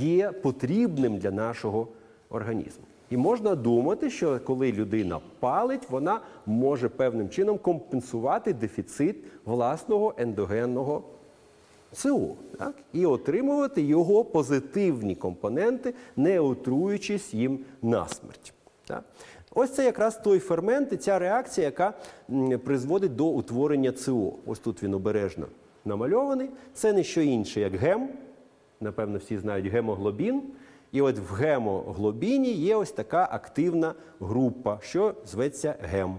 є потрібним для нашого організму. І можна думати, що коли людина палить, вона може певним чином компенсувати дефіцит власного ендогенного СО, так? і отримувати його позитивні компоненти, не отруючись їм насмерть. Так? Ось це якраз той фермент і ця реакція, яка призводить до утворення СО. Ось тут він обережно намальований. Це не що інше, як гем. Напевно, всі знають гемоглобін. І от в гемоглобіні є ось така активна група, що зветься гем.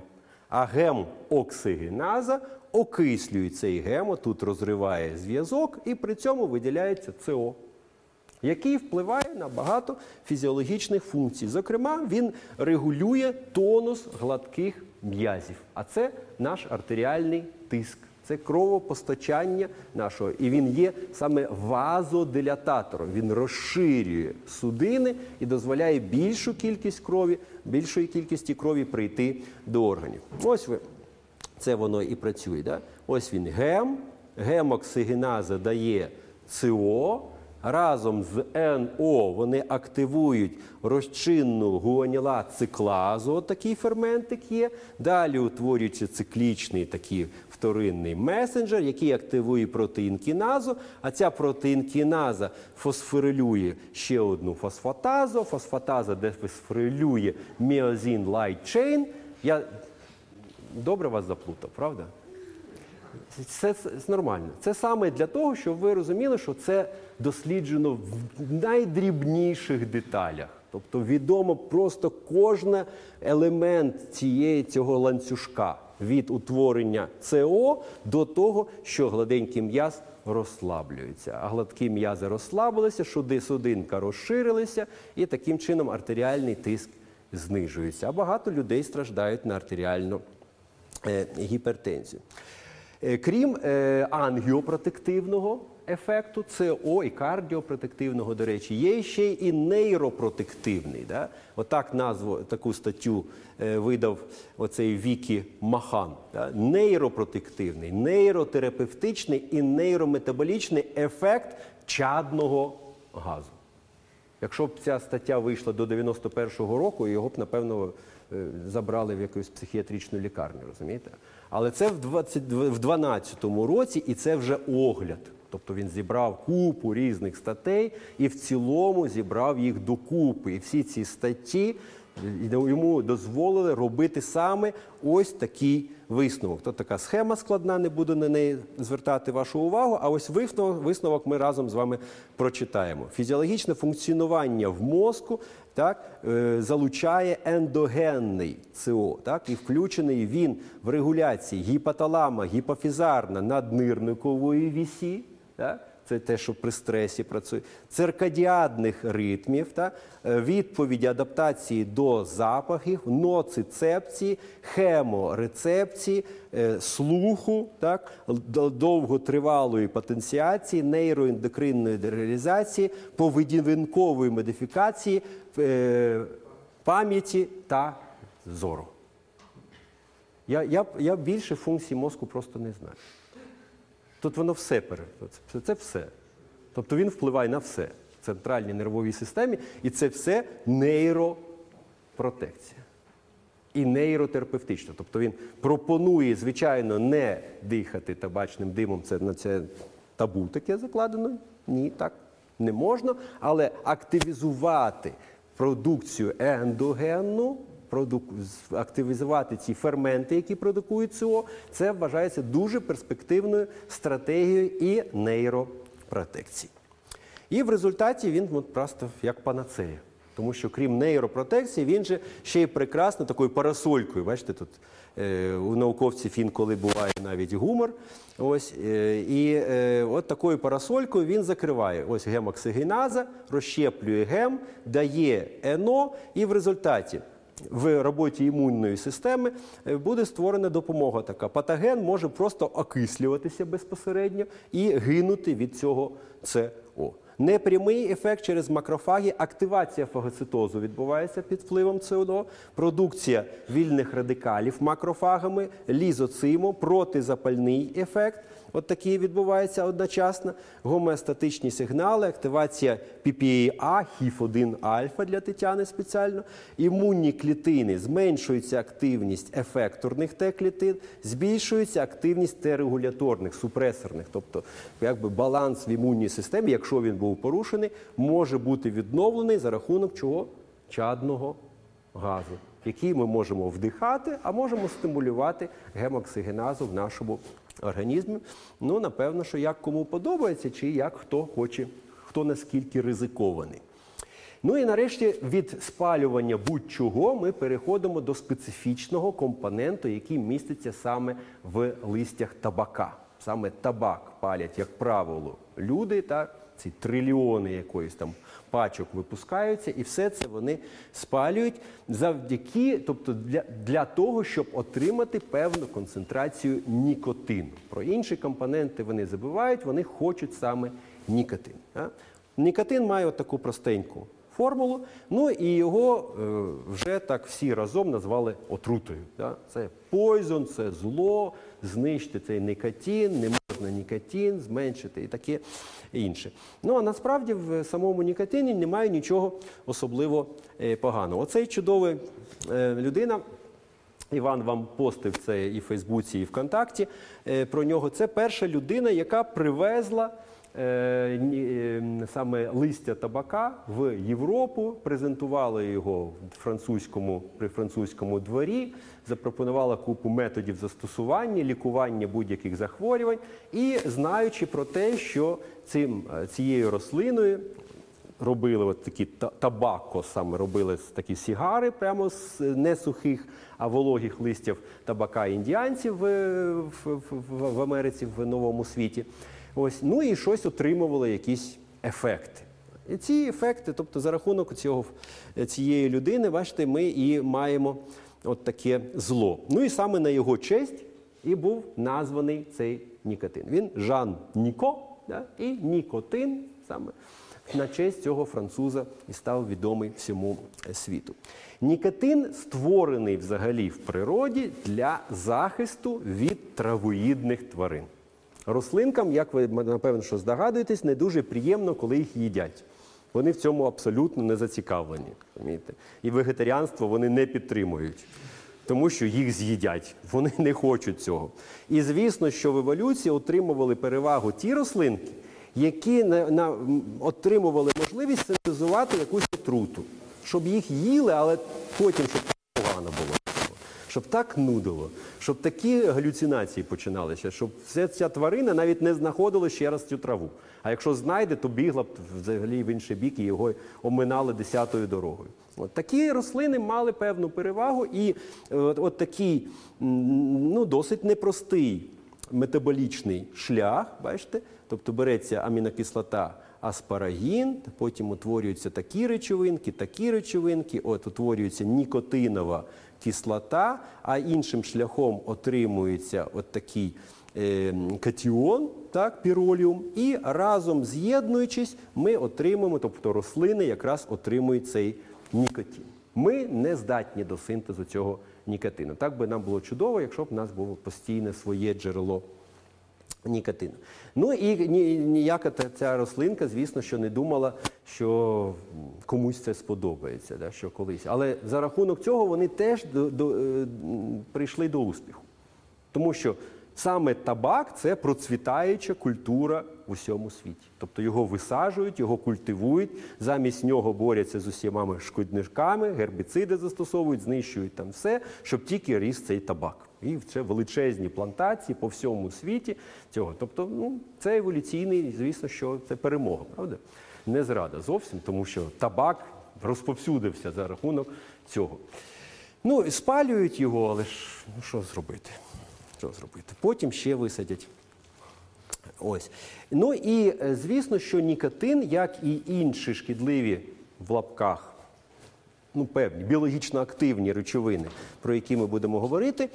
А гемоксигеназа окислює цей гемо, тут розриває зв'язок, і при цьому виділяється СО. який впливає на багато фізіологічних функцій. Зокрема, він регулює тонус гладких м'язів, а це наш артеріальний тиск. Це кровопостачання нашого, і він є саме вазодилататором. Він розширює судини і дозволяє більшу кількість крові, більшої кількості крові прийти до органів. Ось ви це воно і працює. Да? Ось він гем, гемоксигеназа дає СО. Разом з НО вони активують розчинну гуанілат циклазу, такий ферментик є. Далі утворюється циклічний такий вторинний месенджер, який активує протеїн кіназу, а ця протеїн кіназа фосфорилює ще одну фосфатазу, фосфатаза дефосфорилює міозін light chain. Я добре вас заплутав, правда? Це, це нормально. Це саме для того, щоб ви розуміли, що це досліджено в найдрібніших деталях. Тобто відомо просто кожен елемент цієї цього ланцюжка від утворення СО до того, що гладенький м'яз розслаблюється. А гладкі м'язи розслабилися, шуди судинка розширилися, і таким чином артеріальний тиск знижується. А багато людей страждають на артеріальну е, гіпертензію. Е, Крім е, ангіопротективного ефекту, СО і кардіопротективного, до речі, є ще й нейропротективний. Да? Отак назву таку статтю е, видав оцей Вікі Махан. Да? Нейропротективний, нейротерапевтичний і нейрометаболічний ефект чадного газу. Якщо б ця стаття вийшла до 91-го року, його б, напевно, забрали в якусь психіатричну лікарню, розумієте? Але це в 20 в 12-му році, і це вже огляд. Тобто він зібрав купу різних статей і в цілому зібрав їх докупи. І всі ці статті е, йому дозволили робити саме ось такий висновок. Тут така схема складна, не буду на неї звертати вашу увагу. А ось висновок ми разом з вами прочитаємо. Фізіологічне функціонування в мозку так, е, залучає ендогенний ЦО, так, і включений він в регуляції гіпоталама, гіпофізарна наднирникової вісі. Так, це те, що при стресі працює, циркадіадних ритмів, та, е, відповіді адаптації до запахів, ноцицепції, хеморецепції, е, слуху, так, довготривалої потенціації, нейроендокринної реалізації, поведінкової модифікації, е, пам'яті та зору. Я, я, я більше функцій мозку просто не знаю. Тут воно все пере... це, все. Тобто він впливає на все в центральній нервовій системі, і це все нейропротекція. І нейротерапевтично. Тобто він пропонує, звичайно, не дихати табачним димом, це на це табу таке закладено. Ні, так не можна. Але активізувати продукцію ендогенну, активізувати ці ферменти, які продукують СО, це вважається дуже перспективною стратегією і нейропротекції. І в результаті він просто як панацея. Тому що крім нейропротекції, він же ще й прекрасно такою парасолькою. Бачите, тут е, у науковців інколи буває навіть гумор. Ось, е, і е, от такою парасолькою він закриває ось гемоксигеназа, розщеплює гем, дає ЕНО, і в результаті в роботі імунної системи е, буде створена допомога така. Патоген може просто окислюватися безпосередньо і гинути від цього СО. Непрямий ефект через макрофаги, активація фагоцитозу відбувається під впливом СО2, продукція вільних радикалів макрофагами, лізоцимо, протизапальний ефект. От такий відбувається одночасно. Гомеостатичні сигнали, активація PPA, HIF1 альфа для Тетяни спеціально. Імунні клітини, зменшується активність ефекторних Т-клітин, збільшується активність Т-регуляторних, супресорних. Тобто, якби баланс в імунній системі, якщо він був порушений, може бути відновлений за рахунок чого? Чадного газу, який ми можемо вдихати, а можемо стимулювати гемоксигеназу в нашому організмі. Ну, напевно, що як кому подобається, чи як хто хоче, хто наскільки ризикований. Ну і нарешті від спалювання будь-чого ми переходимо до специфічного компоненту, який міститься саме в листях табака. Саме табак палять, як правило, люди, так, ці трильйони якоїсь там пачок випускаються, і все це вони спалюють завдяки, тобто для, для того, щоб отримати певну концентрацію нікотину. Про інші компоненти вони забувають, вони хочуть саме нікотин. а. Нікотин має от таку простеньку формулу, ну і його е, вже так всі разом назвали отрутою. Да? Це пойзон, це зло, знищити цей нікотин, не можна нікотин, зменшити і таке інше. Ну а насправді в самому нікотині немає нічого особливо е, поганого. Оцей чудовий е, людина. Іван вам постив це і в Фейсбуці, і ВКонтакті е, про нього. Це перша людина, яка привезла саме листя табака в Європу, презентувала його в французькому, при французькому дворі, запропонувала купу методів застосування, лікування будь-яких захворювань, і знаючи про те, що цим, е, цією рослиною робили от такі табако, саме робили такі сігари прямо з е, не сухих, а вологих листів табака індіанців е, в, в, в, в Америці, в новому світі. Ось, ну і щось отримували якісь ефекти. І ці ефекти, тобто за рахунок цього, цієї людини, бачите, ми і маємо от таке зло. Ну і саме на його честь і був названий цей нікотин. Він Жан Ніко да, і нікотин саме на честь цього француза і став відомий всьому світу. Нікотин створений взагалі в природі для захисту від травоїдних тварин. Рослинкам, як ви напевно що здогадуєтесь, не дуже приємно, коли їх їдять. Вони в цьому абсолютно не зацікавлені. розумієте? І вегетаріанство вони не підтримують, тому що їх з'їдять. Вони не хочуть цього. І звісно, що в еволюції отримували перевагу ті рослинки, які на, на, отримували можливість синтезувати якусь отруту, щоб їх їли, але потім, щоб. Щоб так нудило, щоб такі галюцинації починалися, щоб вся ця тварина навіть не знаходила ще раз цю траву. А якщо знайде, то бігла б взагалі в інший бік і його оминали десятою дорогою. От такі рослини мали певну перевагу, і е, от, от такий ну, досить непростий метаболічний шлях, бачите, тобто береться амінокислота аспарагін, потім утворюються такі речовинки, такі речовинки, от утворюється нікотинова кислота, а іншим шляхом отримується от такий е, катіон, так, піроліум, і разом з'єднуючись, ми отримуємо, тобто рослини якраз отримують цей нікотин. Ми не здатні до синтезу цього нікотину. Так би нам було чудово, якщо б у нас було постійне своє джерело нікотину. Ну і ні- ніяка ця рослинка, звісно, що не думала, що комусь це сподобається, да, що колись. Але за рахунок цього вони теж до, до, е, прийшли до успіху. Тому що саме табак це процвітаюча культура в усьому світі. Тобто його висаджують, його культивують, замість нього борються з усіма шкідниками, гербіциди застосовують, знищують там все, щоб тільки ріс цей табак. І це величезні плантації по всьому світі цього. Тобто, ну, це еволюційний, звісно, що це перемога, правда? Не зрада зовсім, тому що табак розповсюдився за рахунок цього. Ну, спалюють його, але ж ну, що зробити? Що зробити? Потім ще висадять. Ось. Ну і е, звісно, що нікотин, як і інші шкідливі в лапках, ну, певні біологічно активні речовини, про які ми будемо говорити,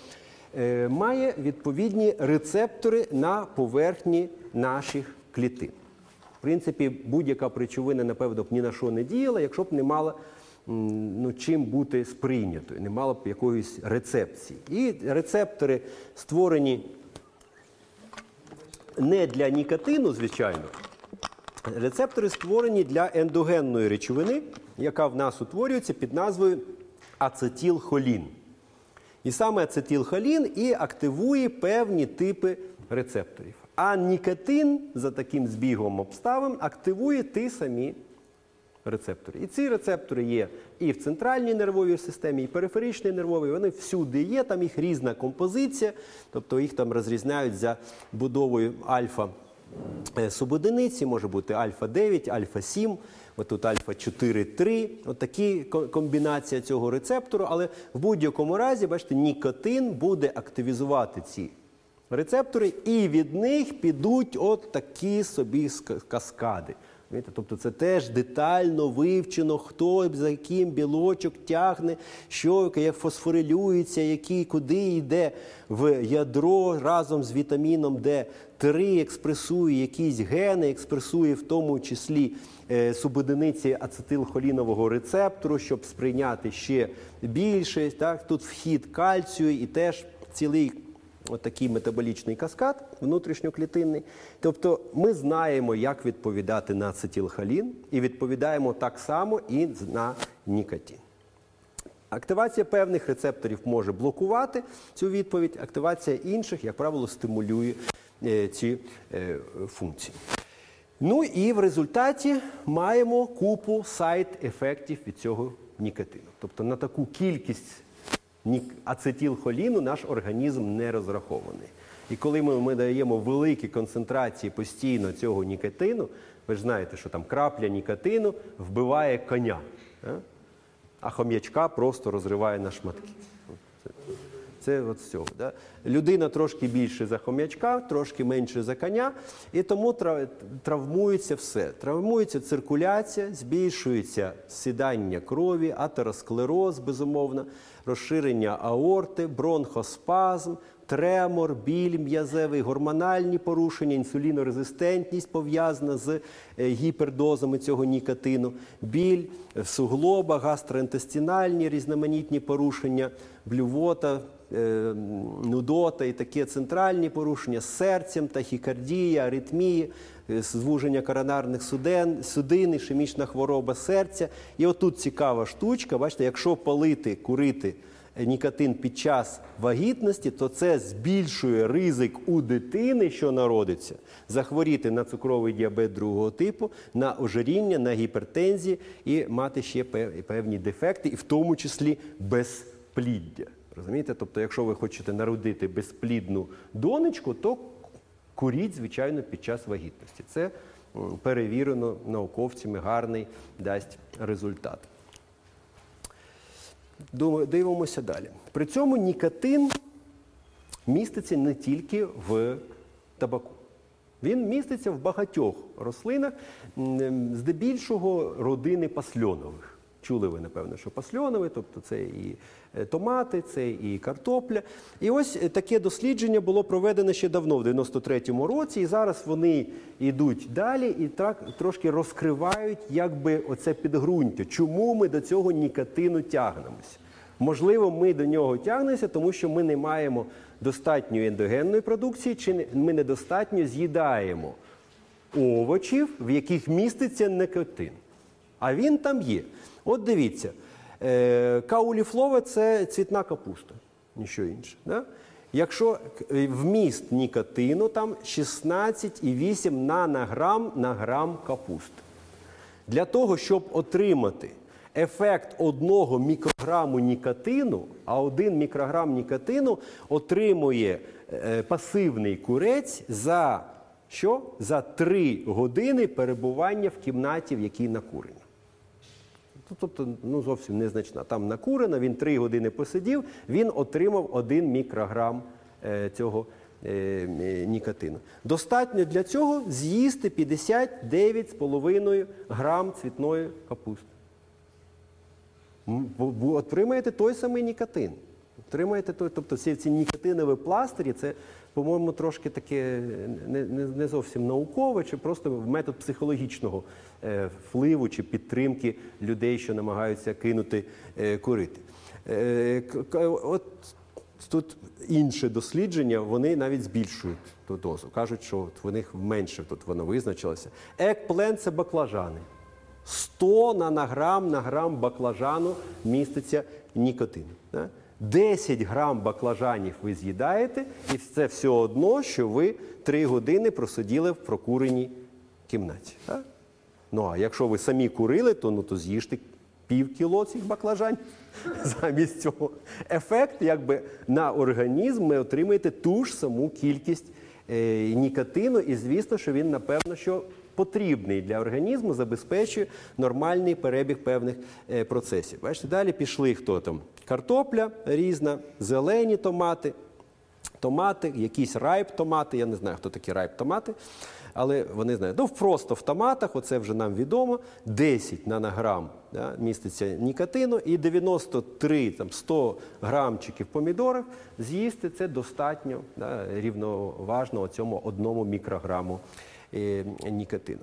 має відповідні рецептори на поверхні наших клітин. В принципі, будь-яка речовина, напевно, б ні на що не діяла, якщо б не мала ну, чим бути сприйнятою, не мала б якоїсь рецепції. І рецептори створені не для нікотину, звичайно. Рецептори створені для ендогенної речовини, яка в нас утворюється під назвою ацетилхолін. І саме ацетилхолін і активує певні типи рецепторів. А нікотин за таким збігом обставин активує ті самі рецептори. І ці рецептори є і в центральній нервовій системі, і периферичній нервовій. Вони всюди є, там їх різна композиція, тобто їх там розрізняють за будовою альфа. е, Субодиниці може бути альфа-9, альфа-7, отут альфа-4-3, отакі комбінація цього рецептору, але в будь-якому разі, бачите, нікотин буде активізувати ці рецептори, і від них підуть от такі собі ска- каскади. Тобто це теж детально вивчено, хто за яким білочок тягне, що як фосфорилюється, який куди йде в ядро разом з вітаміном Д3, експресує якісь гени, експресує в тому числі е, субодиниці ацетилхолінового рецептору, щоб сприйняти ще більше. Так? Тут вхід кальцію і теж цілий отакий метаболічний каскад внутрішньоклітинний. Тобто ми знаємо, як відповідати на ацетилхолін, і відповідаємо так само і на нікотин. Активація певних рецепторів може блокувати цю відповідь, активація інших, як правило, стимулює е, ці е, функції. Ну і в результаті маємо купу сайд-ефектів від цього нікотину. Тобто на таку кількість ацетилхоліну наш організм не розрахований. І коли ми, ми даємо великі концентрації постійно цього нікотину, ви ж знаєте, що там крапля нікотину вбиває коня, а, а хом'ячка просто розриває на шматки. Це, це от з цього. Да? Людина трошки більше за хом'ячка, трошки менше за коня, і тому тра- травмується все. Травмується циркуляція, збільшується сідання крові, атеросклероз, безумовно, розширення аорти, бронхоспазм, тремор, біль м'язевий, гормональні порушення, інсулінорезистентність пов'язана з е, гіпердозами цього нікотину, біль суглоба, гастроінтестинальні різноманітні порушення, блювота, нудота і такі центральні порушення з серцем, тахікардія, аритмії, е, звуження коронарних суден, судин, ішемічна хвороба серця. І отут цікава штучка, бачите, якщо палити, курити нікотин під час вагітності, то це збільшує ризик у дитини, що народиться, захворіти на цукровий діабет другого типу, на ожиріння, на гіпертензію і мати ще певні дефекти, і в тому числі безпліддя. Розумієте? Тобто, якщо ви хочете народити безплідну донечку, то куріть, звичайно, під час вагітності. Це перевірено науковцями, гарний дасть результат. Дивимося далі. При цьому нікотин міститься не тільки в табаку. Він міститься в багатьох рослинах, здебільшого родини пасльонових. Чули ви, напевно, що пасльонові, тобто це і е, томати, це і картопля. І ось е, таке дослідження було проведено ще давно, в 93-му році, і зараз вони йдуть далі і так трошки розкривають якби оце підґрунтя, чому ми до цього нікотину тягнемося. Можливо, ми до нього тягнемося, тому що ми не маємо достатньої ендогенної продукції, чи ми недостатньо з'їдаємо овочів, в яких міститься никотин. А він там є. От дивіться, е, кауліфлова це цвітна капуста, ніщо інше. Да? Якщо е, вміст нікотину там 16,8 нанограм на грам капусти. Для того, щоб отримати ефект одного мікрограму нікотину, а один мікрограм нікотину отримує е, пасивний курець за що? За 3 години перебування в кімнаті, в якій накурено. Тобто, ну зовсім незначна. Там накурено, він 3 години посидів, він отримав 1 мікрограм е, цього е, нікотину. Достатньо для цього з'їсти 59,5 грам цвітної капусти. Бо Отримаєте той самий нікотин. Отримаєте той, тобто всі ці нікотинові пластирі, це, по-моєму, трошки таке не, не, зовсім наукове, чи просто метод психологічного е, впливу чи підтримки людей, що намагаються кинути е, курити. Е, от тут інше дослідження, вони навіть збільшують ту дозу. Кажуть, що от в них менше тут воно визначилося. Екплен це баклажани. 100 нанограм на грам баклажану міститься нікотин. Да? 10 грам баклажанів ви з'їдаєте, і це все одно, що ви 3 години просиділи в прокуреній кімнаті. Да? Ну а якщо ви самі курили, то, ну, то з'їжте пів кіло цих баклажанів [LAUGHS] замість цього. Ефект якби, на організм ми отримаєте ту ж саму кількість е, нікотину, і звісно, що він, напевно, що потрібний для організму, забезпечує нормальний перебіг певних е, процесів. Бачите, далі пішли хто там? Картопля різна, зелені томати. томати, якісь райп-томати. Я не знаю, хто такі райп-томати, але вони знають. Ну, просто в томатах, оце вже нам відомо, 10 нанограм да, міститься нікотину і 93 там, 100 грамчиків помідорів з'їсти це достатньо да, рівноважно цьому одному мікрограму нікотину.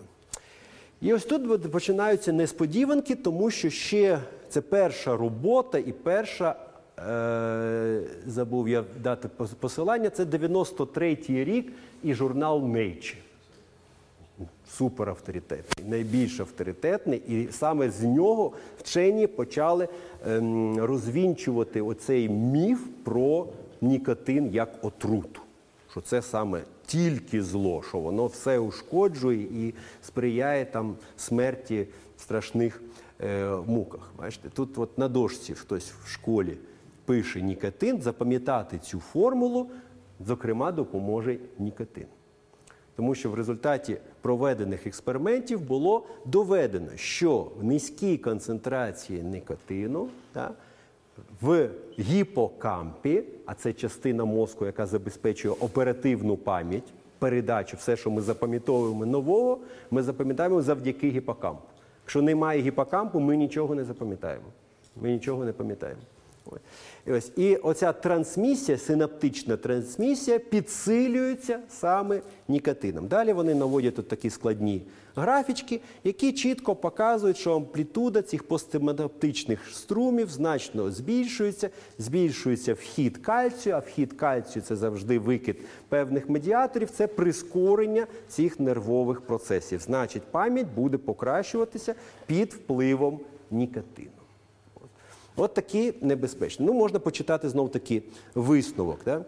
І ось тут починаються несподіванки, тому що ще це перша робота і перша, е, забув я дати посилання, це 93-й рік і журнал Nature. Супер авторитетний, найбільш авторитетний, і саме з нього вчені почали ем, розвінчувати оцей міф про нікотин як отруту. Що це саме тільки зло, що воно все ушкоджує і сприяє там смерті в страшних е, муках. Бачите, тут от на дошці хтось в школі пише нікотин, запам'ятати цю формулу, зокрема, допоможе нікотин. Тому що в результаті проведених експериментів було доведено, що в низькій концентрації никотину та, в гіпокампі, а це частина мозку, яка забезпечує оперативну пам'ять, передачу, все, що ми запам'ятовуємо нового, ми запам'ятаємо завдяки гіпокампу. Якщо немає гіпокампу, ми нічого не запам'ятаємо. Ми нічого не пам'ятаємо. І ось і оця трансмісія, синаптична трансмісія, підсилюється саме нікотином. Далі вони наводять тут такі складні графічки, які чітко показують, що амплітуда цих постсинаптичних струмів значно збільшується, збільшується вхід кальцію, а вхід кальцію це завжди викид певних медіаторів, це прискорення цих нервових процесів. Значить, пам'ять буде покращуватися під впливом нікотину. От такі небезпечні. Ну, можна почитати знов таки висновок. Так?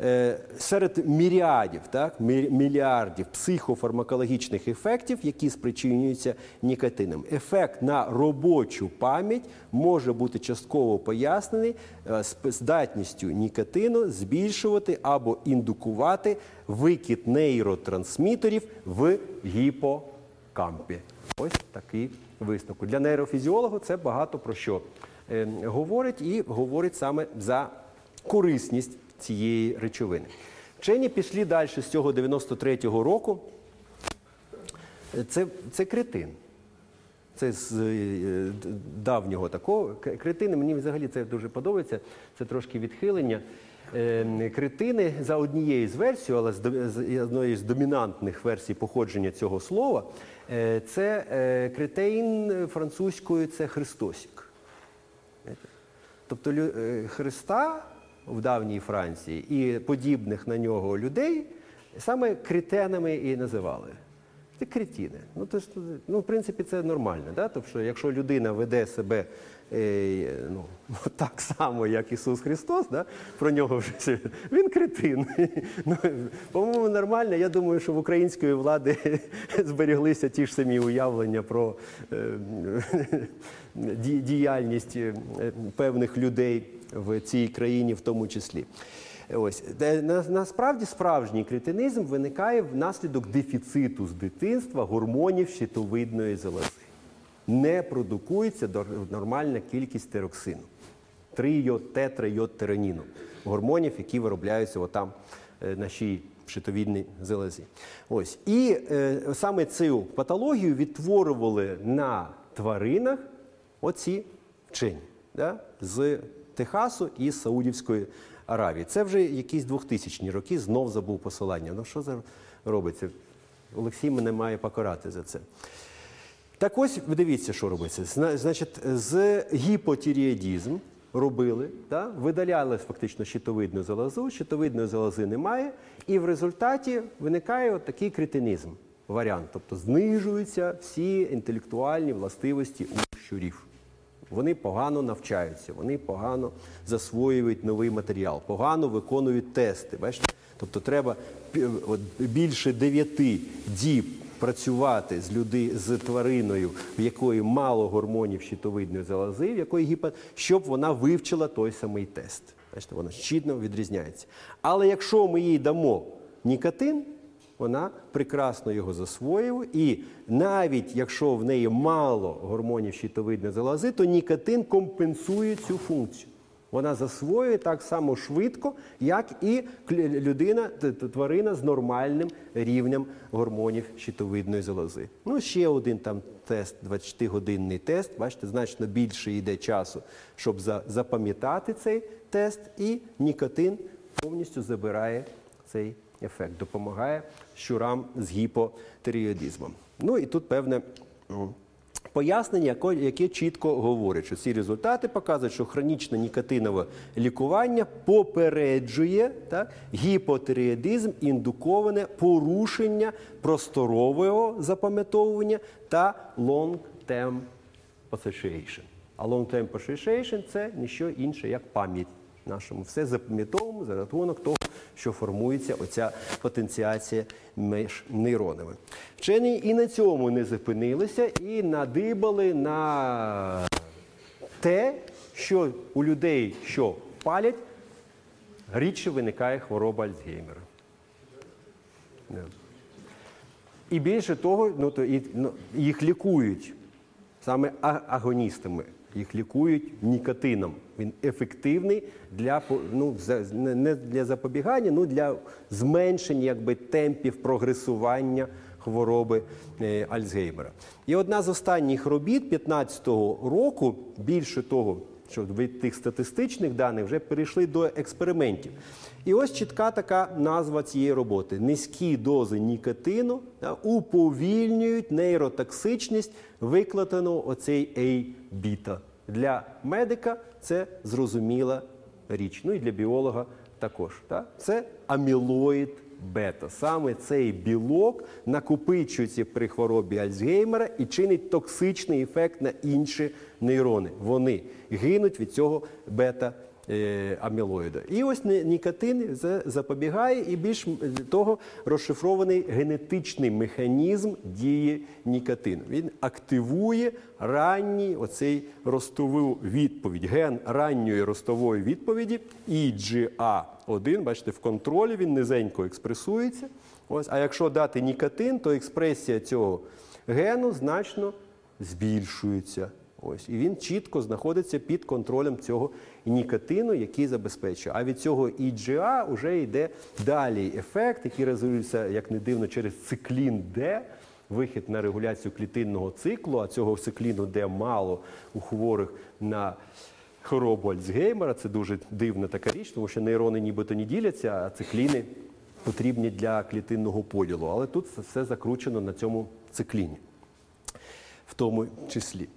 Е, серед міріадів, так, мі- мільярдів психофармакологічних ефектів, які спричинюються нікотином. Ефект на робочу пам'ять може бути частково пояснений е, здатністю нікотину збільшувати або індукувати викид нейротрансмітерів в гіпокампі. Ось такий висновок. Для нейрофізіолога це багато про що е, говорить і говорить саме за корисність цієї речовини. Вчені пішли далі з цього 93-го року. Це, це кретин. Це з е, давнього такого. Кретини, мені взагалі це дуже подобається. Це трошки відхилення. Е, Кретини за однією з версій, але з до- з домінантних версій походження цього слова, е, це кретейн французькою це Христосік. Тобто Христа в давній Франції і подібних на нього людей саме критенами і називали. Це кретіни. Ну, то ж, ну, в принципі, це нормально. Да? Тобто, якщо людина веде себе е, ну, [LAUGHS] так само, як Ісус Христос, да? про нього вже він кретин. [LAUGHS] Ну, по-моєму, нормально. Я думаю, що в української влади [LAUGHS] зберіглися ті ж самі уявлення про е, діяльність е, певних людей в цій країні, в тому числі. Ось Де на- насправді справжній кретинизм виникає внаслідок дефіциту з дитинства гормонів щитовидної залози. Не продукується нормальна кількість тироксину, трийотетрайотереніну, гормонів, які виробляються отам е, на шиї щитовідній залозі. Ось і е, саме цю патологію відтворювали на тваринах оці вчені да, з Техасу і Саудівської Аравії. Це вже якісь 2000-ні роки, знов забув посилання. Ну що за робиться? Олексій мене має покарати за це. Так ось дивіться, що робиться. Зна- Значить, з гіпотіріадізм робили, та, видаляли фактично щитовидну залозу, щитовидної залози немає, і в результаті виникає от такий кретинізм варіант. Тобто знижуються всі інтелектуальні властивості у щурів. Вони погано навчаються, вони погано засвоюють новий матеріал, погано виконують тести. Бачите? Тобто треба більше дев'яти діб працювати з люди, з твариною, в якої мало гормонів щитовидної залози, в якої гіпо, щоб вона вивчила той самий тест. Бачите, вона чітно відрізняється. Але якщо ми їй дамо нікотин, вона прекрасно його засвоює, і навіть якщо в неї мало гормонів щитовидної залози, то нікотин компенсує цю функцію. Вона засвоює так само швидко, як і людина, тварина з нормальним рівнем гормонів щитовидної залози. Ну, ще один там тест, 20-годинний тест. Бачите, значно більше йде часу, щоб запам'ятати цей тест, і нікотин повністю забирає цей ефект, допомагає щурам з гіпотиреоїдизмом. Ну і тут певне. Пояснення, яко- яке чітко говорить, що ці результати показують, що хронічне нікотинове лікування попереджує так, гіпотиреоїдизм, індуковане порушення просторового запам'ятовування та long-term association. А long-term association – це ніщо інше, як пам'ять нашому. Все запам'ятовуємо за рахунок того, що формується оця потенціація між нейронами. Вчені і на цьому не зупинилися і надибали на те, що у людей, що палять, рідше виникає хвороба Альцгеймера. І більше того, ну, то і, ну, їх лікують саме агоністами. Їх лікують нікотином. Він ефективний для ну, не для запобігання, ну для зменшення якби, темпів прогресування хвороби е, Альцгеймера. І одна з останніх робіт 15-го року, більше того, що від тих статистичних даних вже перейшли до експериментів. І ось чітка така назва цієї роботи: низькі дози нікотину уповільнюють нейротоксичність викладеного оцей A-біта. Для медика це зрозуміла річ. Ну і для біолога також. Так? Це амілоїд бета. Саме цей білок накопичується при хворобі Альцгеймера і чинить токсичний ефект на інші нейрони. Вони гинуть від цього бета. Е, Амілоїда. І ось ні- нікотин запобігає, і більш того розшифрований генетичний механізм дії нікотину. Він активує ранній оцей ростову відповідь, ген ранньої ростової відповіді IGA-1, бачите, в контролі він низенько експресується. Ось, а якщо дати нікотин, то експресія цього гену значно збільшується. Ось, і він чітко знаходиться під контролем цього нікотину, який забезпечує. А від цього IGA вже йде далі ефект, який розвивається, як не дивно, через циклін Д, вихід на регуляцію клітинного циклу, а цього цикліну Д мало у хворих на хворобу Альцгеймера. Це дуже дивна така річ, тому що нейрони нібито не діляться, а цикліни потрібні для клітинного поділу. Але тут все закручено на цьому цикліні в тому числі.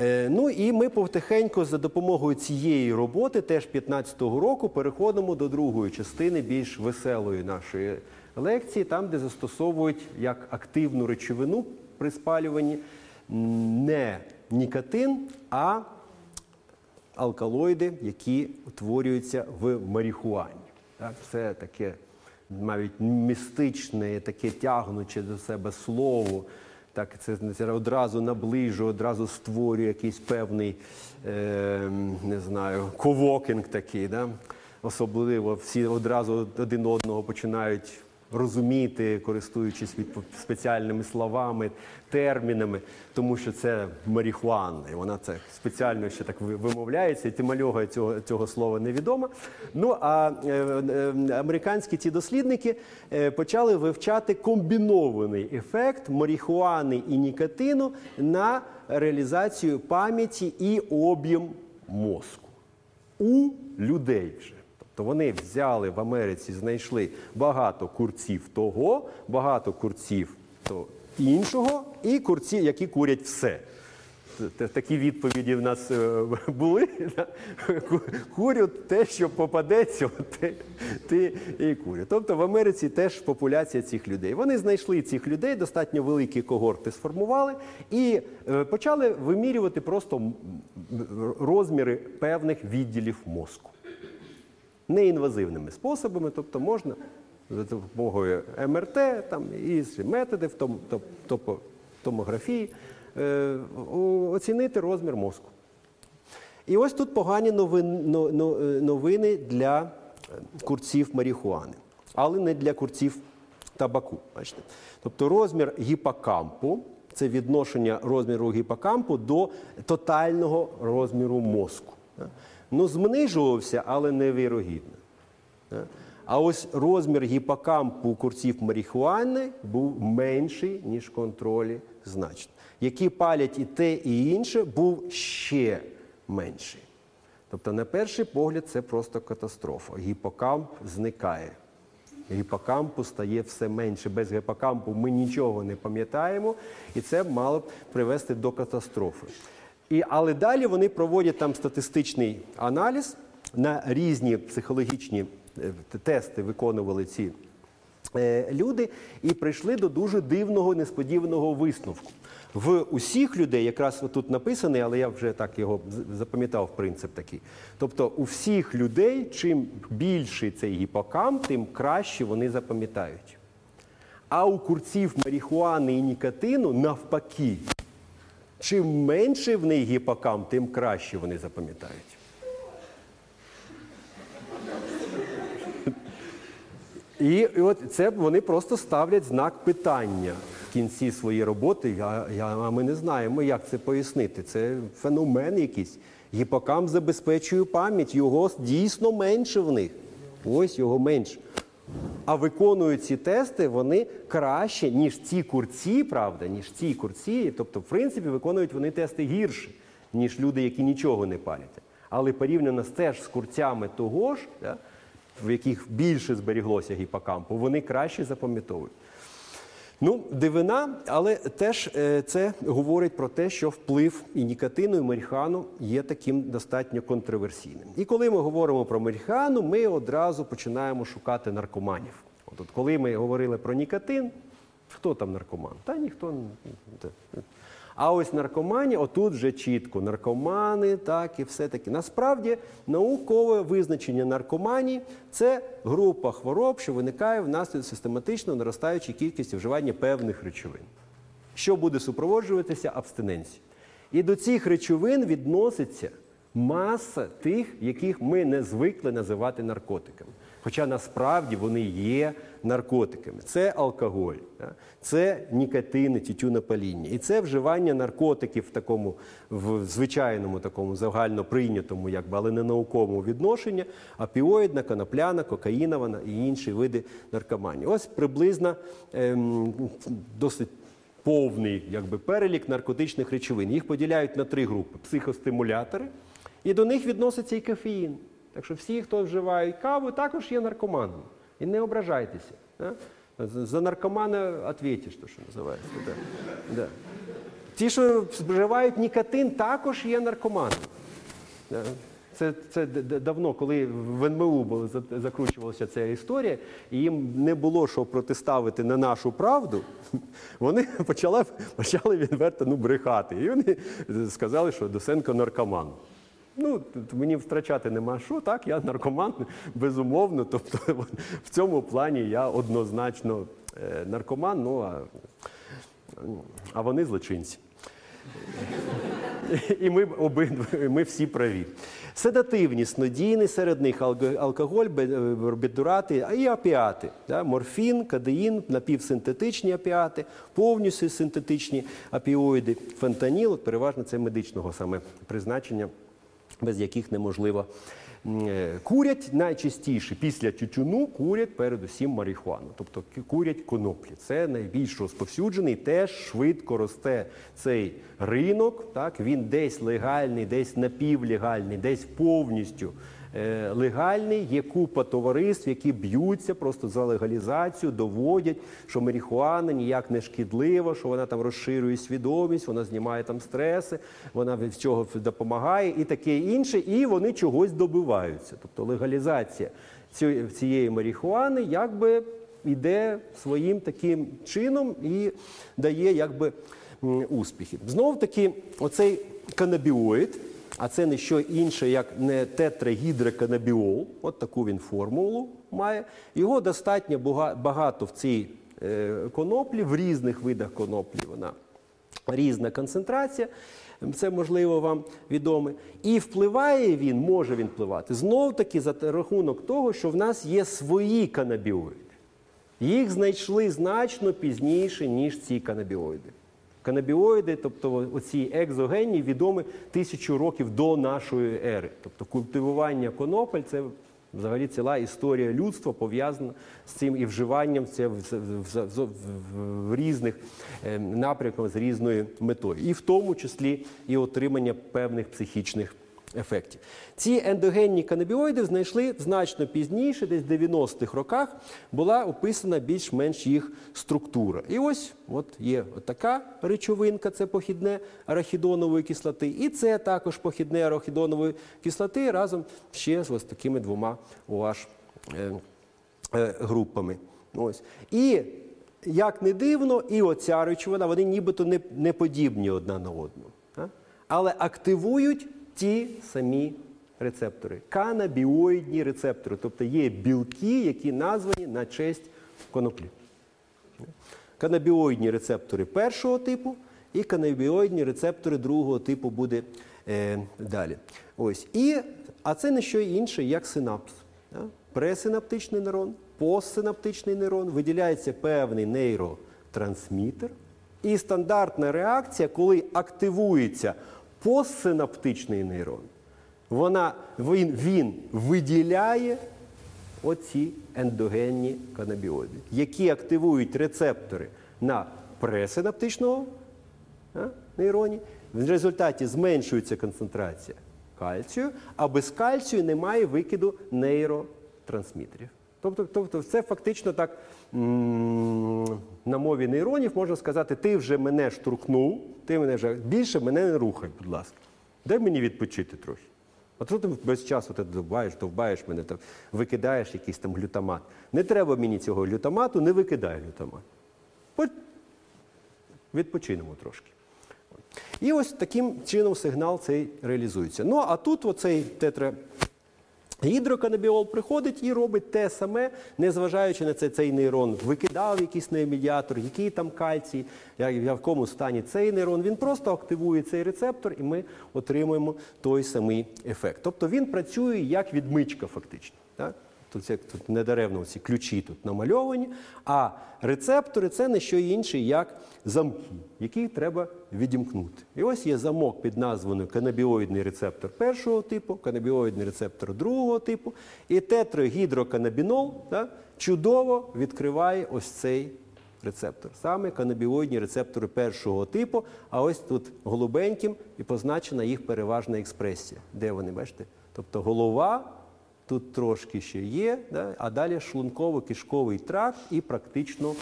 Е, Ну і ми потихеньку за допомогою цієї роботи, теж 15-го року, переходимо до другої частини більш веселої нашої лекції, там, де застосовують як активну речовину при спалюванні не нікотин, а алкалоїди, які утворюються в марихуані. Так, це таке навіть містичне, таке тягнуче до себе слово. Так, це, одразу наближує, одразу створює якийсь певний, е, не знаю, ковокінг такий. Да? Особливо всі одразу один одного починають розуміти, користуючись від спеціальними словами, термінами, тому що це марихуана, і вона це спеціально ще так вимовляється, тимальога цього, цього слова невідома. Ну а е, е, американські ці дослідники е, почали вивчати комбінований ефект марихуани і нікотину на реалізацію пам'яті і об'єм мозку у людей вже. Тобто вони взяли в Америці, знайшли багато курців того, багато курців іншого, і курці, які курять все. Такі відповіді в нас е, [LAUGHS] були. Курю те, що попадеться, те, те і курю. Тобто в Америці теж популяція цих людей. Вони знайшли цих людей, достатньо великі когорти сформували і е, почали вимірювати просто розміри певних відділів мозку неінвазивними способами, тобто можна за допомогою МРТ там, і інші методи в том, топ- топо- томографії е, оцінити розмір мозку. І ось тут погані е, новини для курців марихуани, але не для курців табаку. Бачите? Тобто розмір гіпокампу це відношення розміру гіпокампу до тотального розміру мозку. Ну, знижувався, але невірогідно. А ось розмір гіпокампу курців марихуани був менший, ніж контролі значно. Які палять і те, і інше, був ще менший. Тобто, на перший погляд, це просто катастрофа. Гіпокамп зникає. Гіпокампу стає все менше. Без гіпокампу ми нічого не пам'ятаємо, і це мало б привести до катастрофи. І, але далі вони проводять там статистичний аналіз на різні психологічні е, тести, виконували ці е, люди, і прийшли до дуже дивного, несподіваного висновку. В усіх людей, якраз тут написаний, але я вже так його запам'ятав принцип такий. Тобто, у всіх людей, чим більший цей гіпокамп, тим краще вони запам'ятають. А у курців марихуани і нікотину навпаки. Чим менше в них гіпокамп, тим краще вони запам'ятають. І, і от це вони просто ставлять знак питання в кінці своєї роботи. Я, а ми не знаємо, як це пояснити. Це феномен якийсь. Гіпокамп забезпечує пам'ять, його дійсно менше в них. Ось його менше. А виконують ці тести вони краще, ніж ці курці, правда, ніж ці курці. Тобто, в принципі, виконують вони тести гірше, ніж люди, які нічого не палять. Але порівняно з теж з курцями того ж, да, в яких більше зберіглося гіпокампу, вони краще запам'ятовують. Ну, дивина, але теж е, це говорить про те, що вплив і нікотину, і марихуану є таким достатньо контроверсійним. І коли ми говоримо про марихуану, ми одразу починаємо шукати наркоманів. От, от коли ми говорили про нікотин, хто там наркоман? Та ніхто не. А ось наркомані, отут вже чітко наркомани, так і все таки. Насправді наукове визначення наркоманії це група хвороб, що виникає внаслідок систематично наростаючої кількості вживання певних речовин, що буде супроводжуватися абстиненцією. І до цих речовин відноситься маса тих, яких ми не звикли називати наркотиками. Хоча насправді вони є наркотиками. Це алкоголь, це нікотини, тютюнопаління. І це вживання наркотиків в такому в звичайному такому загально прийнятому, якби, але не науковому відношенні, опіоїдна, конопляна, кокаїнована і інші види наркоманії. Ось приблизно ем, досить повний якби, перелік наркотичних речовин. Їх поділяють на три групи: психостимулятори, і до них відноситься і кофеїн. Так що всі, хто вживають каву, також є наркоманами. І не ображайтеся. Да? За наркомана відповіш, то, що називається. Да. Да. Ті, що вживають нікотин, також є наркоманами. Да. Це, це давно, коли в НМУ була закручувалася ця історія, і їм не було що протиставити на нашу правду, [LAUGHS] вони почали, почали відверто ну, брехати. І вони сказали, що Досенко наркоман. Ну, мені втрачати нема що, так, я наркоман, [LAUGHS] безумовно. Тобто [LAUGHS] в цьому плані я однозначно е, наркоман, ну а, а вони злочинці. І ми обидва, ми всі праві. Седативні, снодійні, серед них алкоголь, бе- е, і опіати. Да? Морфін, кадеїн, напівсинтетичні опіати, повністю синтетичні опіоїди, фентаніл, переважно це медичного саме призначення, без яких неможливо. е, Курять найчастіше після тютюну курять передусім марихуану, тобто курять коноплі. Це найбільш розповсюджений, теж швидко росте цей ринок. Так він десь легальний, десь напівлегальний, десь повністю легальний. Є купа товариств, які б'ються просто за легалізацію, доводять, що марихуана ніяк не шкідлива, що вона там розширює свідомість, вона знімає там стреси, вона від цього допомагає і таке інше, і вони чогось добиваються. Тобто легалізація цієї- цієї марихуани якби йде своїм таким чином і дає якби успіхи. Знов таки, оцей канабіоїд. А це не що інше, як не тетрагідроканабіол, от таку він формулу має. Його достатньо багато в цій е, коноплі, в різних видах коноплі вона різна концентрація. Це можливо вам відоме. І впливає він, може він впливати, знов таки за рахунок того, що в нас є свої канабіоїди. Їх знайшли значно пізніше, ніж ці канабіоїди. Канабіоїди, тобто оці екзогенні, відомі тисячу років до нашої ери. Тобто культивування конопель це взагалі ціла історія людства пов'язана з цим і вживанням це в, в, в, в, різних е, напрямках з різною метою, і в тому числі і отримання певних психічних ефектів. Ці ендогенні канабіоїди знайшли значно пізніше, десь в 90-х роках, була описана більш-менш їх структура. І ось от є така речовинка, це похідне арахідонової кислоти, і це також похідне арахідонової кислоти разом ще з ось такими двома OH групами. Ось. І як не дивно, і оця речовина, вони нібито не, не подібні одна на одну. Але активують ті самі рецептори, канабіоїдні рецептори, тобто є білки, які названі на честь коноплі. Канабіоїдні рецептори першого типу і канабіоїдні рецептори другого типу буде е, далі. Ось. І, а це не що інше, як синапс. Да? Пресинаптичний нейрон, постсинаптичний нейрон, виділяється певний нейротрансмітер. І стандартна реакція, коли активується постсинаптичний нейрон, вона, він, він виділяє оці ендогенні канабіоїди, які активують рецептори на пресинаптичному нейроні. В результаті зменшується концентрація кальцію, а без кальцію немає викиду нейротрансмітерів. Тобто, тобто це фактично так на мові нейронів можна сказати, ти вже мене штурхнув, ти мене вже більше мене не рухай, будь ласка. Дай мені відпочити трохи. От що ти без часу ти довбаєш, довбаєш мене, там, викидаєш якийсь там глютамат. Не треба мені цього глютамату, не викидай глютамат. Відпочинемо трошки. І ось таким чином сигнал цей реалізується. Ну а тут оцей тетра. Гідроканабіол приходить і робить те саме, незважаючи на це, цей нейрон викидав якийсь нейромедіатор, який там кальцій, в якому стані цей нейрон. Він просто активує цей рецептор, і ми отримуємо той самий ефект. Тобто він працює як відмичка, фактично. Так? Тут, це, тут недаремно ці ключі тут намальовані. А рецептори це не що інше, як замки, які треба відімкнути. І ось є замок під названою канабіоїдний рецептор першого типу, канабіоїдний рецептор другого типу. І тетрагідроканабінол да, чудово відкриває ось цей рецептор. Саме канабіоїдні рецептори першого типу. А ось тут голубеньким і позначена їх переважна експресія. Де вони, бачите? Тобто голова. Тут трошки ще є, да? а далі шлунково-кишковий тракт і практично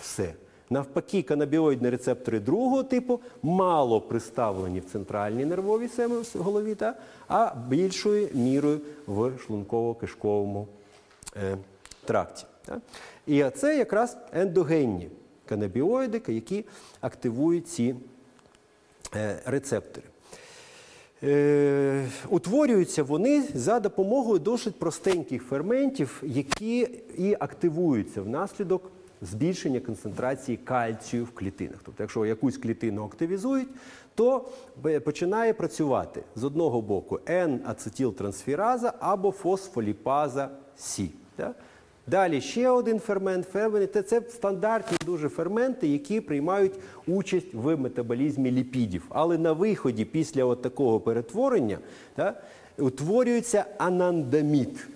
все. Навпаки, канабіоїдні рецептори другого типу мало представлені в центральній нервовій системі в голові, та? а більшою мірою в шлунково-кишковому е, тракті. Та? І це якраз ендогенні канабіоїди, які активують ці е, рецептори. Е, утворюються вони за допомогою досить простеньких ферментів, які і активуються внаслідок збільшення концентрації кальцію в клітинах. Тобто, якщо якусь клітину активізують, то починає працювати з одного боку N-ацетилтрансфераза або фосфоліпаза С. Далі ще один фермент, фермент це, стандартні дуже ферменти, які приймають участь в метаболізмі ліпідів. Але на виході після от такого перетворення та, утворюється анандамід.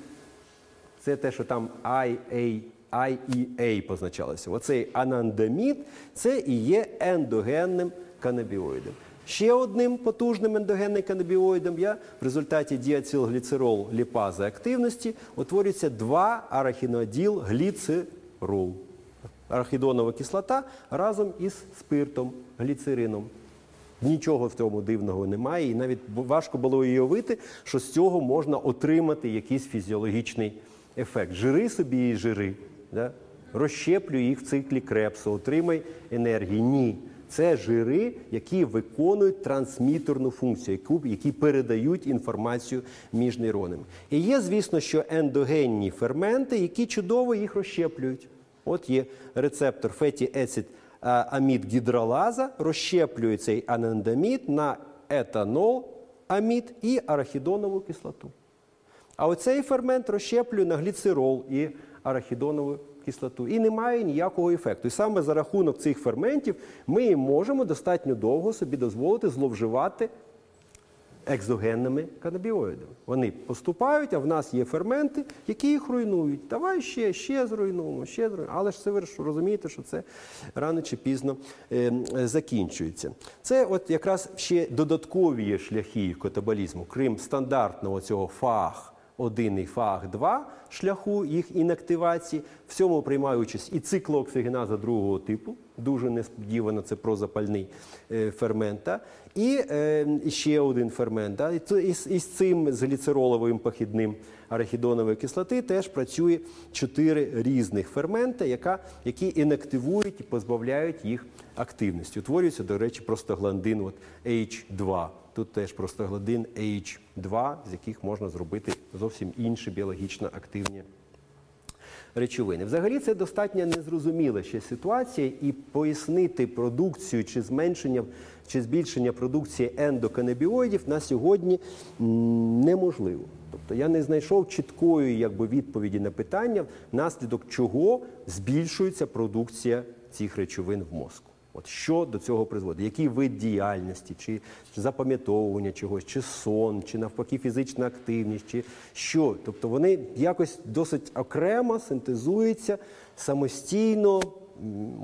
Це те, що там IA, IEA позначалося. Оцей анандамід це і є ендогенним канабіоїдом. Ще одним потужним ендогенним канабіоїдом я в результаті діацилгліцерол ліпази активності утворюється 2 арахіноділ гліцерол. Арахідонова кислота разом із спиртом, гліцерином. Нічого в цьому дивного немає, і навіть важко було уявити, що з цього можна отримати якийсь фізіологічний ефект. Жири собі і жири, да? розщеплюй їх в циклі крепсу, отримай енергії. Ні. Це жири, які виконують трансмітерну функцію, які передають інформацію між нейронами. І є, звісно, що ендогенні ферменти, які чудово їх розщеплюють. От є рецептор феті ецид амід гідролаза, розщеплює цей анандамід на етанол, амід і арахідонову кислоту. А оцей фермент розщеплює на гліцерол і арахідонову і немає ніякого ефекту. І саме за рахунок цих ферментів ми можемо достатньо довго собі дозволити зловживати екзогенними канабіоїдами. Вони поступають, а в нас є ферменти, які їх руйнують. Давай ще, ще зруйнуємо, ще зруйнуємо. Але ж це ви розумієте, що це рано чи пізно е, закінчується. Це от якраз ще додаткові шляхи катаболізму, крім стандартного цього фаг. 1 і фаг 2 шляху їх інактивації. В цьому приймає участь і циклооксигеназа другого типу, дуже несподівано, це прозапальний е, фермент. І е, ще один фермент. та. І, з- цим з гліцероловим похідним арахідонової кислоти теж працює чотири різних фермента, яка, які інактивують і позбавляють їх активності. Утворюється, до речі, простагландин от H2. Тут теж простагландин H2, з яких можна зробити зовсім інші біологічно активні речовини. Взагалі це достатньо незрозуміла ще ситуація, і пояснити продукцію чи зменшення чи збільшення продукції ендоканабіоїдів на сьогодні неможливо. Тобто я не знайшов чіткої якби, відповіді на питання, внаслідок чого збільшується продукція цих речовин в мозку. От що до цього призводить? Який вид діяльності, чи, чи запам'ятовування чогось, чи сон, чи навпаки фізична активність, чи що? Тобто вони якось досить окремо синтезуються самостійно,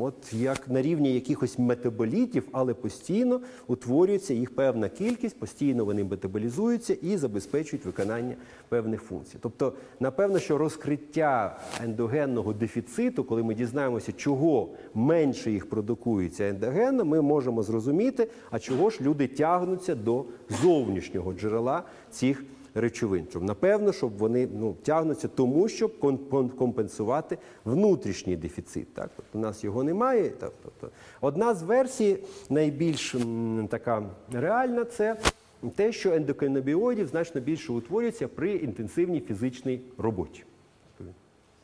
от як на рівні якихось метаболітів, але постійно утворюється їх певна кількість, постійно вони метаболізуються і забезпечують виконання певних функцій. Тобто, напевно, що розкриття ендогенного дефіциту, коли ми дізнаємося, чого менше їх продукується ендогенно, ми можемо зрозуміти, а чого ж люди тягнуться до зовнішнього джерела цих речовин. Щоб, напевно, щоб вони ну, тягнуться тому, щоб компенсувати внутрішній дефіцит. Так? Тобто, у нас його немає. Так? Тобто, одна з версій, найбільш така реальна, це те, що ендокринобіоїдів значно більше утворюється при інтенсивній фізичній роботі.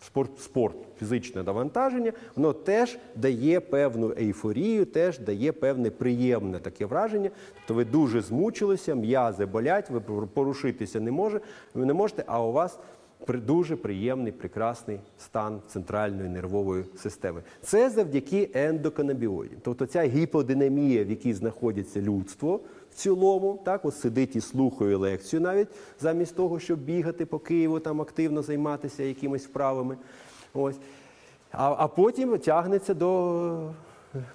Спорт, спорт, фізичне навантаження, воно теж дає певну ейфорію, теж дає певне приємне таке враження. Тобто ви дуже змучилися, м'язи болять, ви порушитися не, може, ви не можете, а у вас дуже приємний, прекрасний стан центральної нервової системи. Це завдяки ендоканабіоїдам. Тобто ця гіподинамія, в якій знаходиться людство в цілому, так, от сидить і слухає лекцію навіть замість того, щоб бігати по Києву, там активно займатися якимись вправами. Ось. А, а потім тягнеться до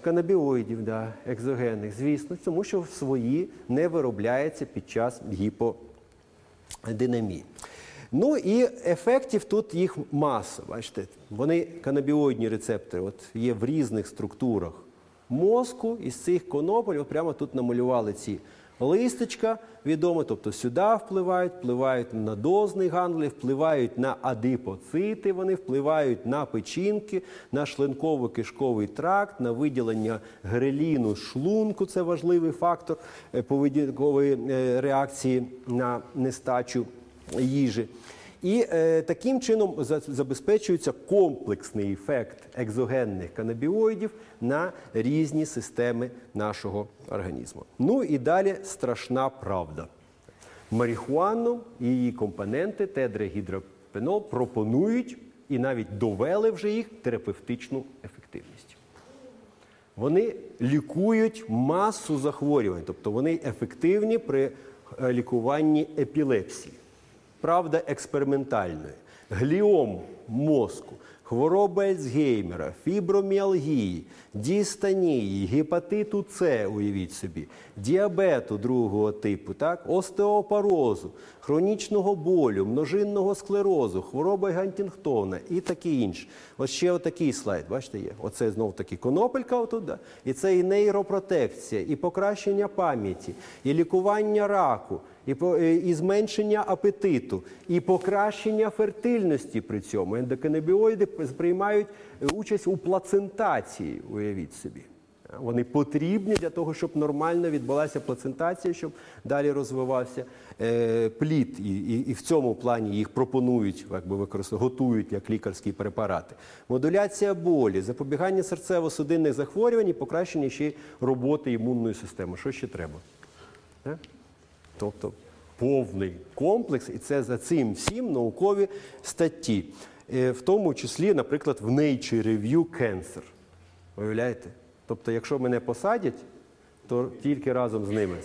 канабіоїдів, да, екзогенних, звісно, тому що свої не виробляється під час гіподинамії. Ну і ефектів тут їх маса. Бачите, вони канабіоїдні рецептори от є в різних структурах мозку. Із цих конопель от прямо тут намалювали ці листочка відомо, тобто сюди впливають, впливають на дозний ганглі, впливають на адипоцити, вони впливають на печінки, на шлунково-кишковий тракт, на виділення греліну шлунку. Це важливий фактор е, поведінкової е, реакції на нестачу їжі. І е, таким чином забезпечується комплексний ефект екзогенних канабіоїдів на різні системи нашого організму. Ну і далі страшна правда. Марихуану і її компоненти тедрагідропенол пропонують і навіть довели вже їх терапевтичну ефективність. Вони лікують масу захворювань, тобто вони ефективні при е, лікуванні епілепсії. Правда, експериментальної, гліом мозку, хвороби Альцгеймера, фіброміалгії, дістанії, гепатиту С, уявіть собі, діабету другого типу, так, остеопорозу, хронічного болю, множинного склерозу, хвороби Гантінгтона і таке інше. Ось ще отакий слайд, бачите, є. Оце знов таки конопелька отут, і це і нейропротекція, і покращення пам'яті, і лікування раку, і, по- е, і зменшення апетиту, і покращення фертильності при цьому. Ендоканабіоїди приймають е, участь у плацентації, уявіть собі. Вони потрібні для того, щоб нормально відбулася плацентація, щоб далі розвивався е, плід. І, і, і в цьому плані їх пропонують, як би використовують, готують як лікарські препарати. Модуляція болі, запобігання серцево-судинних захворювань і покращення ще роботи імунної системи. Що ще треба? Е? Тобто повний комплекс, і це за цим всім наукові статті. е, в тому числі, наприклад, в Nature Review Cancer. Уявляєте? Тобто, якщо мене посадять, то тільки разом з ними.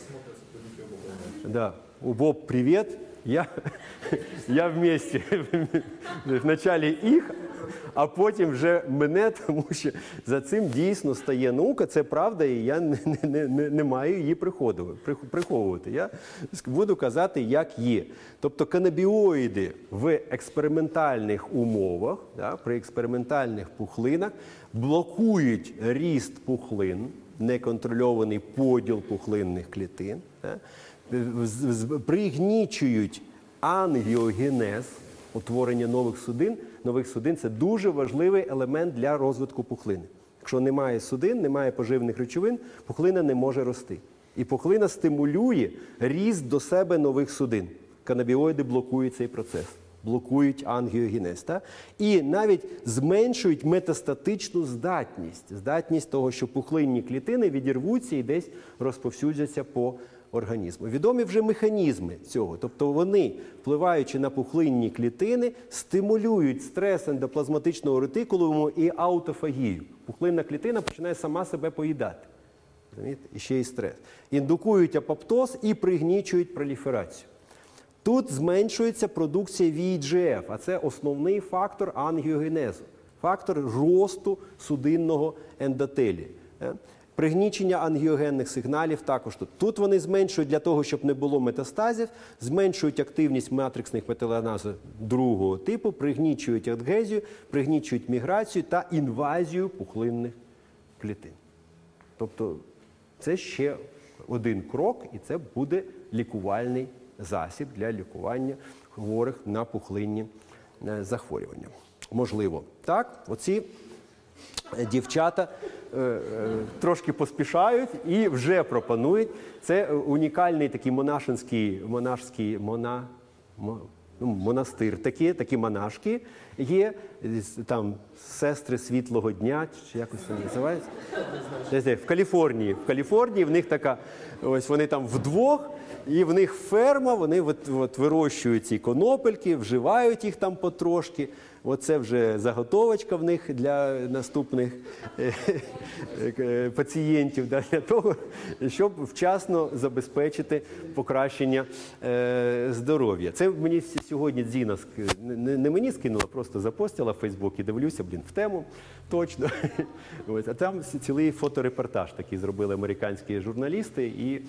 Да. У Боб, привет. Я, [LAUGHS] я вместе. Вначалі їх, а потім вже мене, тому що за цим дійсно стає наука. Це правда, і я не, не, не, не маю її приховувати. Я буду казати, як є. Тобто канабіоїди в експериментальних умовах, да, при експериментальних пухлинах блокують ріст пухлин, неконтрольований поділ пухлинних клітин. З- пригнічують ангіогенез, утворення нових судин. Нових судин це дуже важливий елемент для розвитку пухлини. Якщо немає судин, немає поживних речовин, пухлина не може рости. І пухлина стимулює ріст до себе нових судин. Канабіоїди блокують цей процес, блокують ангіогенез. Та? І навіть зменшують метастатичну здатність, здатність того, що пухлинні клітини відірвуться і десь розповсюдяться по організму. Відомі вже механізми цього, тобто вони, впливаючи на пухлинні клітини, стимулюють стрес ендоплазматичного ретикулуму і аутофагію. Пухлинна клітина починає сама себе поїдати. І ще й стрес. Індукують апоптоз і пригнічують проліферацію. Тут зменшується продукція VEGF, а це основний фактор ангіогенезу, фактор росту судинного ендотелію. Е? Пригнічення ангіогенних сигналів також тут. Тут вони зменшують для того, щоб не було метастазів, зменшують активність матриксних металаназу другого типу, пригнічують адгезію, пригнічують міграцію та інвазію пухлинних клітин. Тобто це ще один крок, і це буде лікувальний засіб для лікування хворих на пухлинні е, захворювання. Можливо, так, оці е, дівчата е, трошки поспішають і вже пропонують. Це унікальний такий монашинський, монашський мона, мо- ну, монастир, такі, такі монашки є, там сестри світлого дня, чи якось це називається. В Каліфорнії. В Каліфорнії в них така, ось вони там вдвох, і в них ферма, вони от, от вирощують ці конопельки, вживають їх там потрошки. Оце вже заготовочка в них для наступних е, е, пацієнтів, для того, щоб вчасно забезпечити покращення е, здоров'я. Це мені сьогодні Зіна ск- не, мені скинула, просто запостила в Фейсбук і дивлюся, блін, в тему точно. [LAUGHS] А там цілий фоторепортаж такий зробили американські журналісти і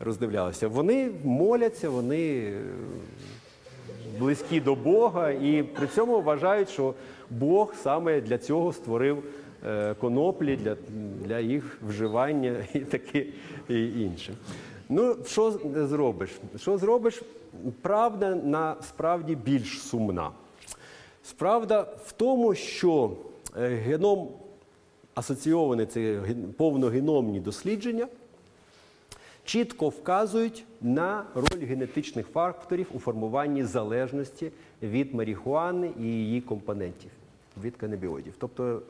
роздивлялися. Вони моляться, вони близькі до Бога, і при цьому вважають, що Бог саме для цього створив е, коноплі для, для їх вживання [LAUGHS] і таке і інше. Ну, що зробиш? Що зробиш? Правда насправді більш сумна. Справда в тому, що е, геном асоційований це повногеномні дослідження чітко вказують на роль генетичних факторів у формуванні залежності від марихуани і її компонентів, від канабіодів. Тобто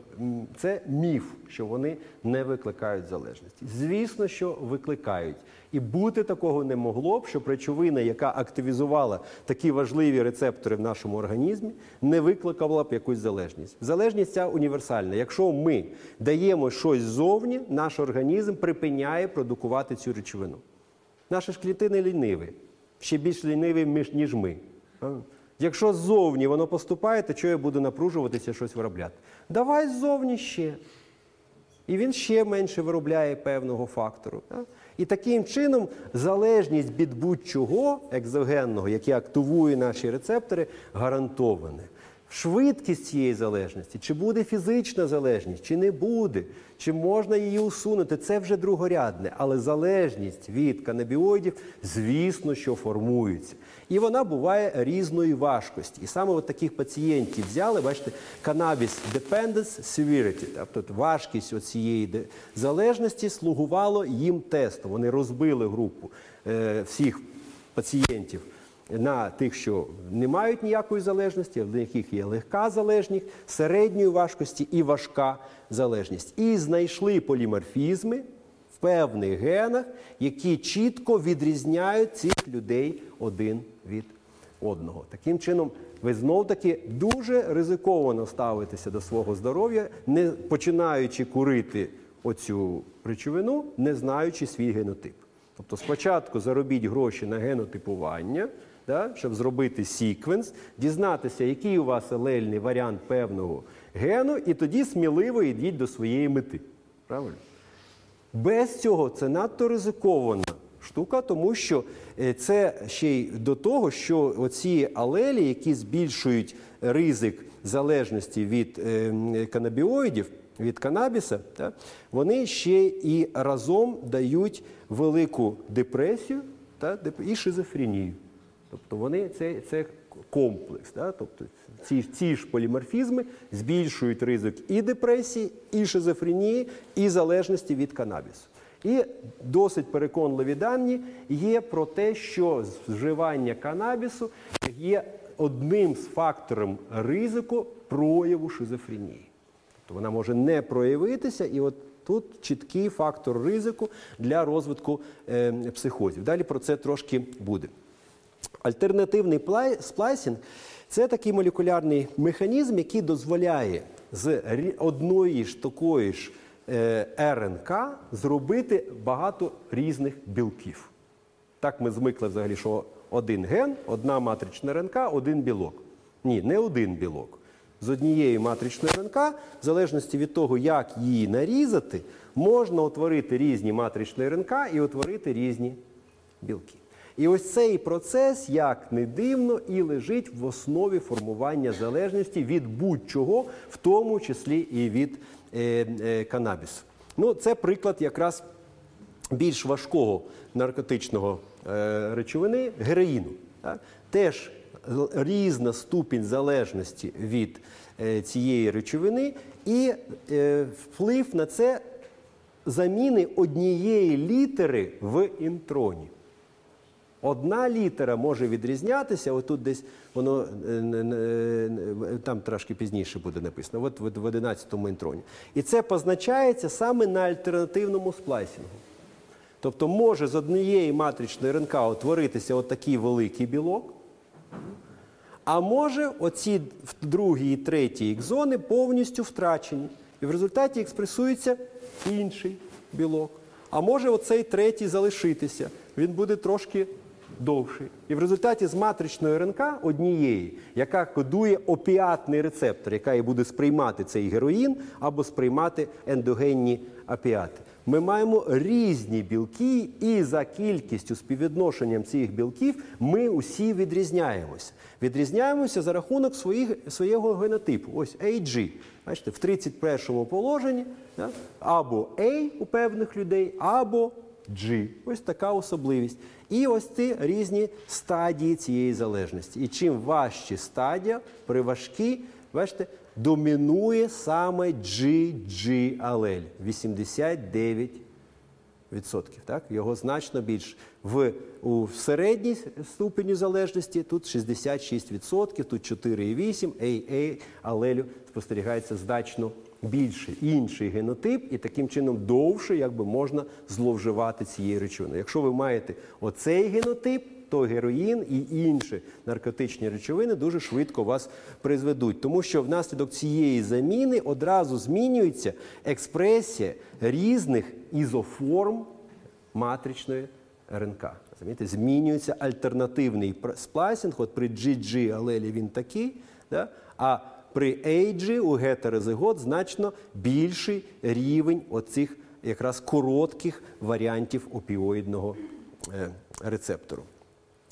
це міф, що вони не викликають залежності. Звісно, що викликають. І бути такого не могло б, щоб речовина, яка активізувала такі важливі рецептори в нашому організмі, не викликала б якусь залежність. Залежність ця універсальна. Якщо ми даємо щось ззовні, наш організм припиняє продукувати цю речовину. Наші ж клітини ліниві, ще більш ліниві, ніж ми. Якщо ззовні воно поступає, то чого я буду напружуватися щось виробляти? Давай ззовні ще. І він ще менше виробляє певного фактору. І таким чином залежність від будь-чого екзогенного, яке активує наші рецептори, гарантоване. Швидкість цієї залежності, чи буде фізична залежність, чи не буде, чи можна її усунути, це вже другорядне. Але залежність від канабіоїдів, звісно, що формується. І вона буває різної важкості. І саме от таких пацієнтів взяли, бачите, cannabis dependence severity, тобто важкість цієї залежності слугувало їм тестом. Вони розбили групу е, всіх пацієнтів на тих, що не мають ніякої залежності, в яких є легка залежність, середньої важкості і важка залежність. І знайшли поліморфізми певних генах, які чітко відрізняють цих людей один від одного. Таким чином, ви знов таки дуже ризиковано ставитеся до свого здоров'я, не починаючи курити оцю речовину, не знаючи свій генотип. Тобто спочатку заробіть гроші на генотипування, да, щоб зробити сіквенс, дізнатися, який у вас алельний варіант певного гену, і тоді сміливо йдіть до своєї мети. Правильно? Без цього це надто ризикована штука, тому що е, це ще й до того, що оці алелі, які збільшують ризик залежності від е, канабіоїдів, від канабіса, вони ще і разом дають велику депресію та, і шизофренію. Тобто вони це, це комплекс. Да? Тобто ці, ці ж поліморфізми збільшують ризик і депресії, і шизофренії, і залежності від канабісу. І досить переконливі дані є про те, що вживання канабісу є одним з факторів ризику прояву шизофренії. Тобто вона може не проявитися, і от тут чіткий фактор ризику для розвитку е, психозів. Далі про це трошки буде. Альтернативний плай- сплайсінг це такий молекулярний механізм, який дозволяє з одної ж такої ж е, РНК зробити багато різних білків. Так ми звикли взагалі, що один ген, одна матрична РНК, один білок. Ні, не один білок. З однієї матричної РНК, в залежності від того, як її нарізати, можна утворити різні матричні РНК і утворити різні білки. І ось цей процес, як не дивно, і лежить в основі формування залежності від будь-чого, в тому числі і від е, е, канабісу. Ну, це приклад якраз більш важкого наркотичного е, речовини героїну. Так? Теж різна ступінь залежності від е, цієї речовини, і е, вплив на це заміни однієї літери в інтроні. Одна літера може відрізнятися, отут десь воно е, н- там трошки пізніше буде написано, от в 11-му інтроні. І це позначається саме на альтернативному сплайсінгу. Тобто може з однієї матричної РНК утворитися отакий великий білок, а може оці другий і третій екзони повністю втрачені. І в результаті експресується інший білок. А може оцей третій залишитися. Він буде трошки довший. І в результаті з матричної РНК однієї, яка кодує опіатний рецептор, яка і буде сприймати цей героїн або сприймати ендогенні опіати. Ми маємо різні білки, і за кількістю співвідношенням цих білків ми усі відрізняємося. Відрізняємося за рахунок своїх, свого генотипу. Ось AG. Бачите, в 31-му положенні да, або A у певних людей, або G. Ось така особливість. І ось ці різні стадії цієї залежності. І чим важчі стадія, при важкі, бачите, домінує саме GG алель 89%. Так? Його значно більше. В, у середній ступені залежності тут 66%, тут 4,8%, AA алелю спостерігається значно більше. Інший генотип, і таким чином довше якби, можна зловживати цією речовиною. Якщо ви маєте оцей генотип, то героїн і інші наркотичні речовини дуже швидко вас призведуть. Тому що внаслідок цієї заміни одразу змінюється експресія різних ізоформ матричної РНК. Розумієте? Змінюється альтернативний сплайсинг. От при GG алелі він такий, да? а при AG у гетерозигот значно більший рівень оцих якраз коротких варіантів опіоїдного е, рецептору.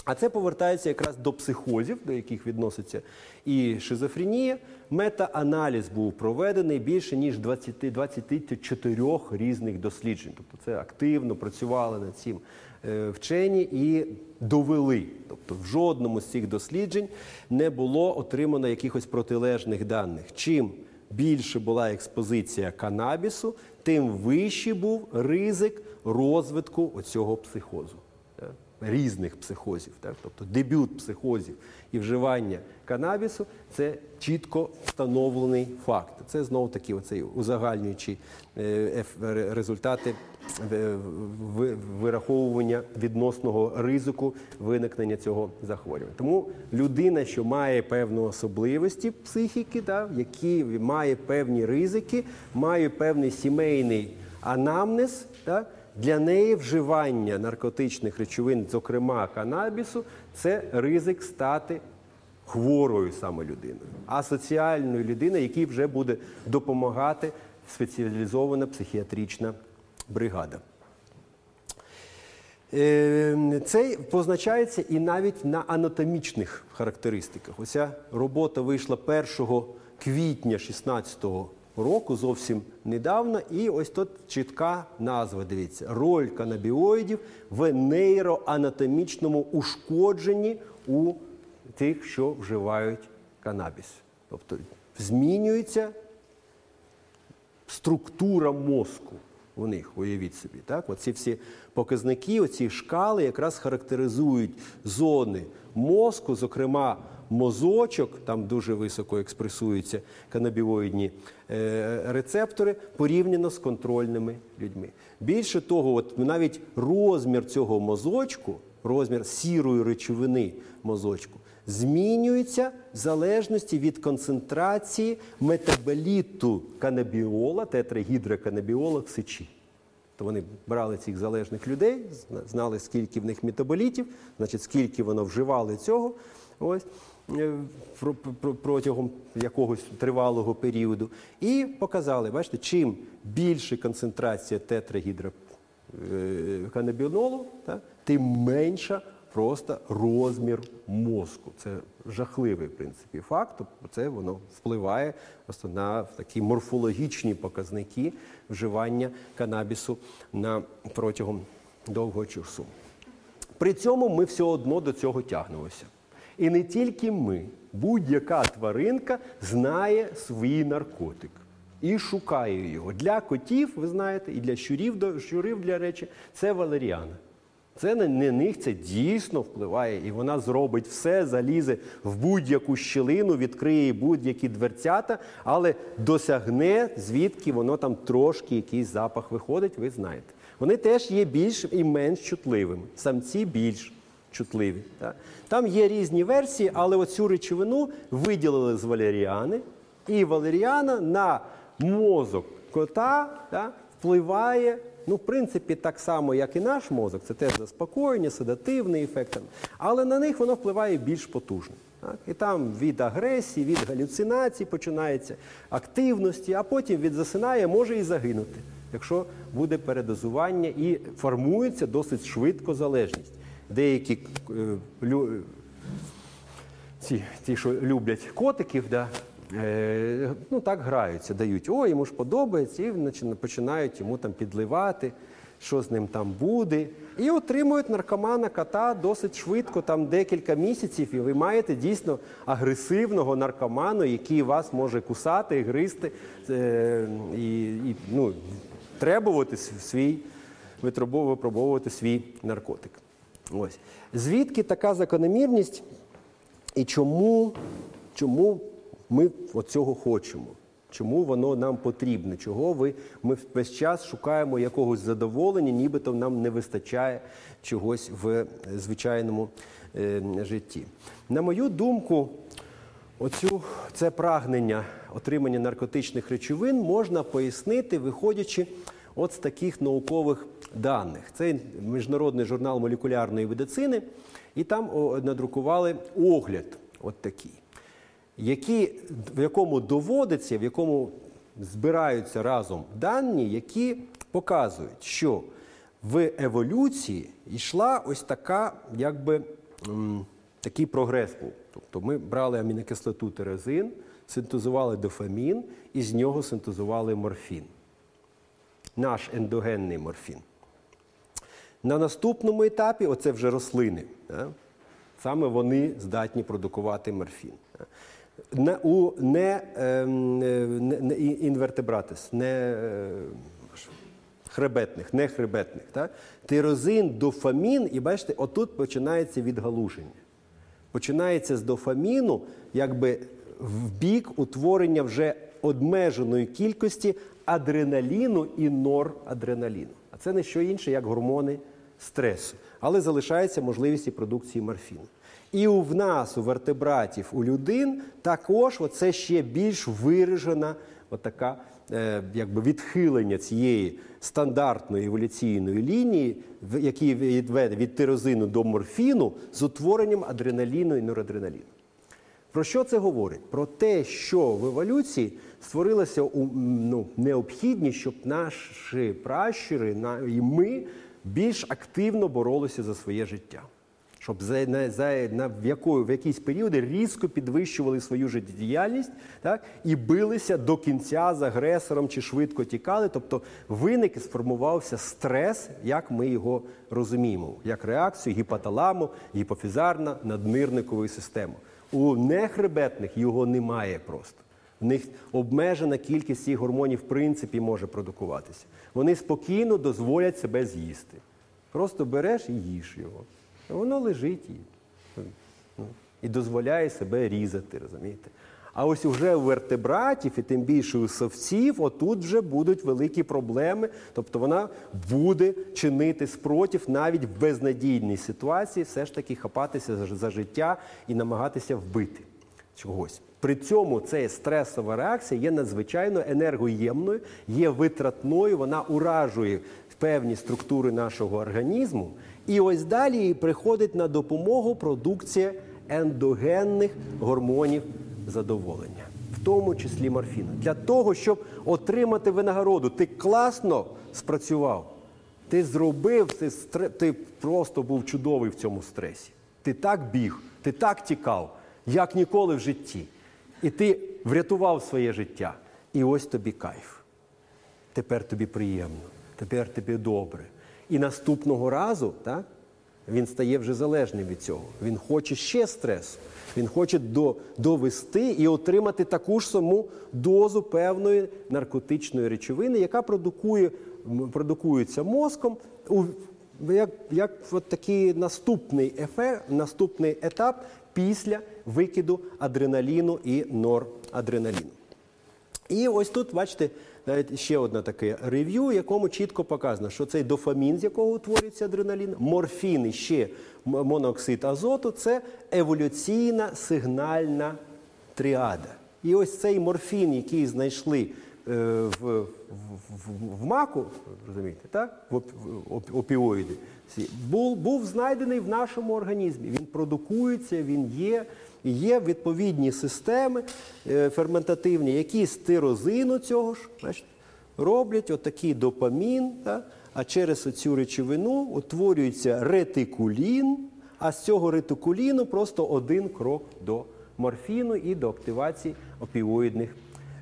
А це повертається якраз до психозів, до яких відноситься і шизофренія. Мета-аналіз був проведений більше ніж 20, 24 різних досліджень. Тобто це активно працювали над цим вчені і довели. Тобто в жодному з цих досліджень не було отримано якихось протилежних даних. Чим більше була експозиція канабісу, тим вищий був ризик розвитку оцього психозу. Так? різних психозів, так? тобто дебют психозів і вживання канабісу це чітко встановлений факт. Це знову таки оцей узагальнюючі е, результати е, вираховування відносного ризику виникнення цього захворювання. Тому людина, що має певні особливості психіки, да, які має певні ризики, має певний сімейний анамнез. Да, для неї вживання наркотичних речовин, зокрема канабісу, це ризик стати хворою саме людиною, а соціальною людиною, якій вже буде допомагати спеціалізована психіатрична бригада. Е, Це позначається і навіть на анатомічних характеристиках. Оця робота вийшла 1 квітня 2016 року, зовсім недавно. І ось тут чітка назва. Дивіться, роль канабіоїдів в нейроанатомічному ушкодженні у тих, що вживають канабіс. Тобто змінюється структура мозку у них, уявіть собі. Так? Оці всі показники, оці шкали якраз характеризують зони мозку, зокрема мозочок, там дуже високо експресуються канабіоїдні е, рецептори, порівняно з контрольними людьми. Більше того, от навіть розмір цього мозочку, розмір сірої речовини мозочку, змінюється в залежності від концентрації метаболіту канабіола, тетрагідроканабіола в сечі. То вони брали цих залежних людей, знали, скільки в них метаболітів, значить, скільки воно вживали цього. Ось. Е, про- про- Протягом якогось тривалого періоду, і показали, бачите, чим більше концентрація тетрагідроканабінолу, та, тим менша просто розмір мозку. Це жахливий в принципі факт. Тобто це воно впливає просто на такі морфологічні показники вживання канабісу на протягом довгого часу. При цьому ми все одно до цього тягнемося. І не тільки ми, будь-яка тваринка знає свій наркотик і шукає його. Для котів, ви знаєте, і для щурів, щурів для речі, це валеріана. Це на них це дійсно впливає, і вона зробить все, залізе в будь-яку щілину, відкриє будь-які дверцята, але досягне, звідки воно там трошки якийсь запах виходить, ви знаєте. Вони теж є більш і менш чутливими. Самці більш чутливі. Так? Там є різні версії, але оцю речовину виділили з валеріани, і валеріана на мозок кота так, впливає. Ну, в принципі, так само, як і наш мозок, це теж заспокоєння, седативний ефект. Але на них воно впливає більш потужно. Так? І там від агресії, від галюцинацій починається активності, а потім від засинає може і загинути, якщо буде передозування і формується досить швидко залежність. Деякі е, лю- ці, ті, що люблять котиків, да, е, ну так граються, дають, о, йому ж подобається, і починають йому там підливати, що з ним там буде. І отримують наркомана кота досить швидко, там декілька місяців, і ви маєте дійсно агресивного наркоману, який вас може кусати, гризти е, і, і ну, требувати свій, випробовувати свій наркотик. Ось. Звідки така закономірність? І чому, чому ми цього хочемо? Чому воно нам потрібне? Чого ви, ми весь час шукаємо якогось задоволення, нібито нам не вистачає чогось в е, звичайному е, житті? На мою думку, оцю, це прагнення отримання наркотичних речовин можна пояснити, виходячи от з таких наукових даних. Це міжнародний журнал молекулярної медицини, і там надрукували огляд, от такий, які, в якому доводиться, в якому збираються разом дані, які показують, що в еволюції йшла ось така, якби такий прогрес був. Тобто ми брали амінокислоту терезин, синтезували дофамін і з нього синтезували морфін. Наш ендогенний морфін. На наступному етапі, оце вже рослини, саме вони здатні продукувати морфін. Не, у не, ем, е, не, не інвертебратис, не е, хребетних, не хребетних. Так? Тирозин, дофамін, і бачите, отут починається відгалуження. Починається з дофаміну, якби в бік утворення вже обмеженої кількості адреналіну і норадреналіну. А це не що інше, як гормони стресу. Але залишається можливість і продукції морфіну. І у в нас, у вертебратів, у людин, також це ще більш виражена отака, е, якби відхилення цієї стандартної еволюційної лінії, в- які відведе від тирозину до морфіну з утворенням адреналіну і норадреналіну. Про що це говорить? Про те, що в еволюції створилася ну, необхідність, щоб наші пращури на- і ми більш активно боролися за своє життя. Щоб за, на, за, на, в, якої, в якісь періоди різко підвищували свою життєдіяльність так, і билися до кінця з агресором чи швидко тікали. Тобто виник і сформувався стрес, як ми його розуміємо, як реакцію гіпоталаму, гіпофізарна, наднирникової системи. У нехребетних його немає просто. В них обмежена кількість цих гормонів в принципі може продукуватися. Вони спокійно дозволять себе з'їсти. Просто береш і їш його. Воно лежить і, ну, і дозволяє себе різати, розумієте? А ось уже у вертебратів і тим більше у совців, отут вже будуть великі проблеми. Тобто вона буде чинити спротив навіть в безнадійній ситуації, все ж таки хапатися за, життя і намагатися вбити чогось. При цьому ця стресова реакція є надзвичайно енергоємною, є витратною, вона уражує певні структури нашого організму. І ось далі приходить на допомогу продукція ендогенних гормонів задоволення, в тому числі морфіну. Для того, щоб отримати винагороду, ти класно спрацював, ти зробив, ти, ти просто був чудовий в цьому стресі. Ти так біг, ти так тікав, як ніколи в житті. І ти врятував своє життя. І ось тобі кайф. Тепер тобі приємно, тепер тобі добре. І наступного разу так, він стає вже залежним від цього. Він хоче ще стресу. Він хоче до, довести і отримати таку ж саму дозу певної наркотичної речовини, яка продукує, продукується мозком як, як от такий наступний ефект, наступний етап після викиду адреналіну і норадреналіну. І ось тут, бачите, навіть ще одне таке рев'ю, якому чітко показано, що цей дофамін, з якого утворюється адреналін, морфін і ще моноксид азоту це еволюційна сигнальна тріада. І ось цей морфін, який знайшли е, в, в, в, в маку, розумієте, так? В оп- опіоїди, був, був знайдений в нашому організмі. Він продукується, він є. Є відповідні системи е, ферментативні, які з тирозину цього ж бачите, роблять отакий допамін, та? а через цю речовину утворюється ретикулін, а з цього ретикуліну просто один крок до морфіну і до активації опіоїдних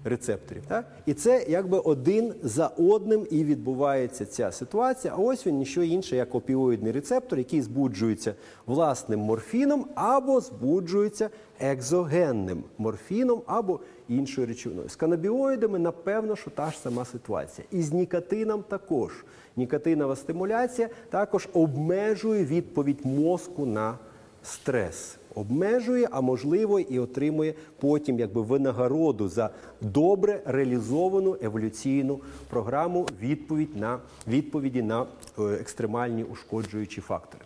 рецепторів. Так? І це якби один за одним і відбувається ця ситуація. А ось він ніщо інше, як опіоїдний рецептор, який збуджується власним морфіном або збуджується екзогенним морфіном або іншою речовиною. З канабіоїдами, напевно, що та ж сама ситуація. І з нікотином також. Нікотинова стимуляція також обмежує відповідь мозку на стрес. Обмежує, а можливо, і отримує потім якби винагороду за добре реалізовану еволюційну програму відповідь на відповіді на е, екстремальні ушкоджуючі фактори.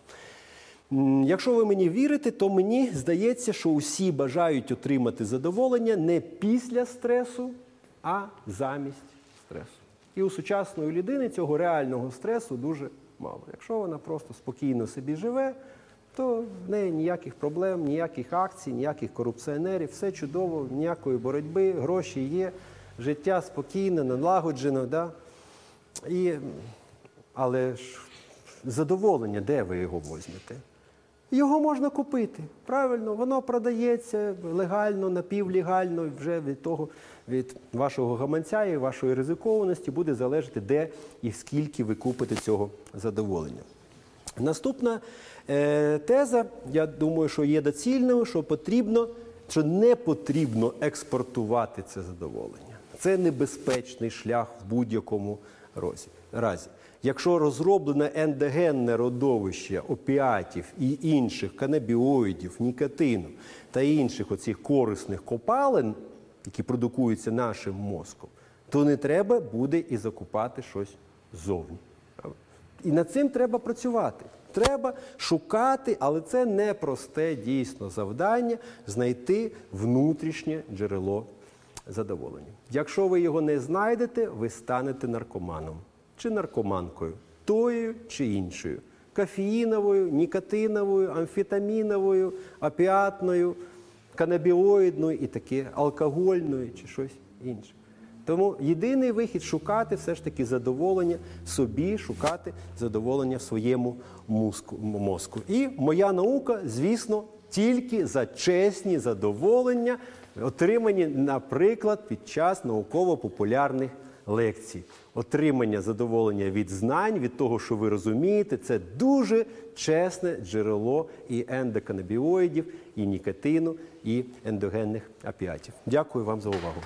Якщо ви мені вірите, то мені здається, що усі бажають отримати задоволення не після стресу, а замість стресу. І у сучасної людини цього реального стресу дуже мало. Якщо вона просто спокійно собі живе, то в неї ніяких проблем, ніяких акцій, ніяких корупціонерів, все чудово, ніякої боротьби, гроші є, життя спокійне, налагоджено. Да? І, але ж задоволення, де ви його візьмете? Його можна купити. Правильно, воно продається легально, напівлегально. Вже від того, від вашого гаманця і вашої ризикованості буде залежати, де і скільки ви купите цього задоволення. Наступна теза, я думаю, що є доцільною, що потрібно, що не потрібно експортувати це задоволення. Це небезпечний шлях в будь-якому разі. Якщо розроблене ендогенне родовище опіатів і інших канабіоїдів, нікотину та інших оцих корисних копалин, які продукуються нашим мозком, то не треба буде і закупати щось ззовні. І над цим треба працювати. Треба шукати, але це не просте дійсно завдання знайти внутрішнє джерело задоволення. Якщо ви його не знайдете, ви станете наркоманом чи наркоманкою, тою чи іншою. Кофеїновою, нікотиновою, амфетаміновою, опіатною, канабіоїдною і таке, алкогольною чи щось інше. Тому єдиний вихід шукати все ж таки задоволення собі, шукати задоволення в своєму мозку. І моя наука, звісно, тільки за чесні задоволення, отримані, наприклад, під час науково-популярних лекцій. Отримання задоволення від знань, від того, що ви розумієте, це дуже чесне джерело і ендоканабіоїдів, і нікотину, і ендогенних опіатів. Дякую вам за увагу.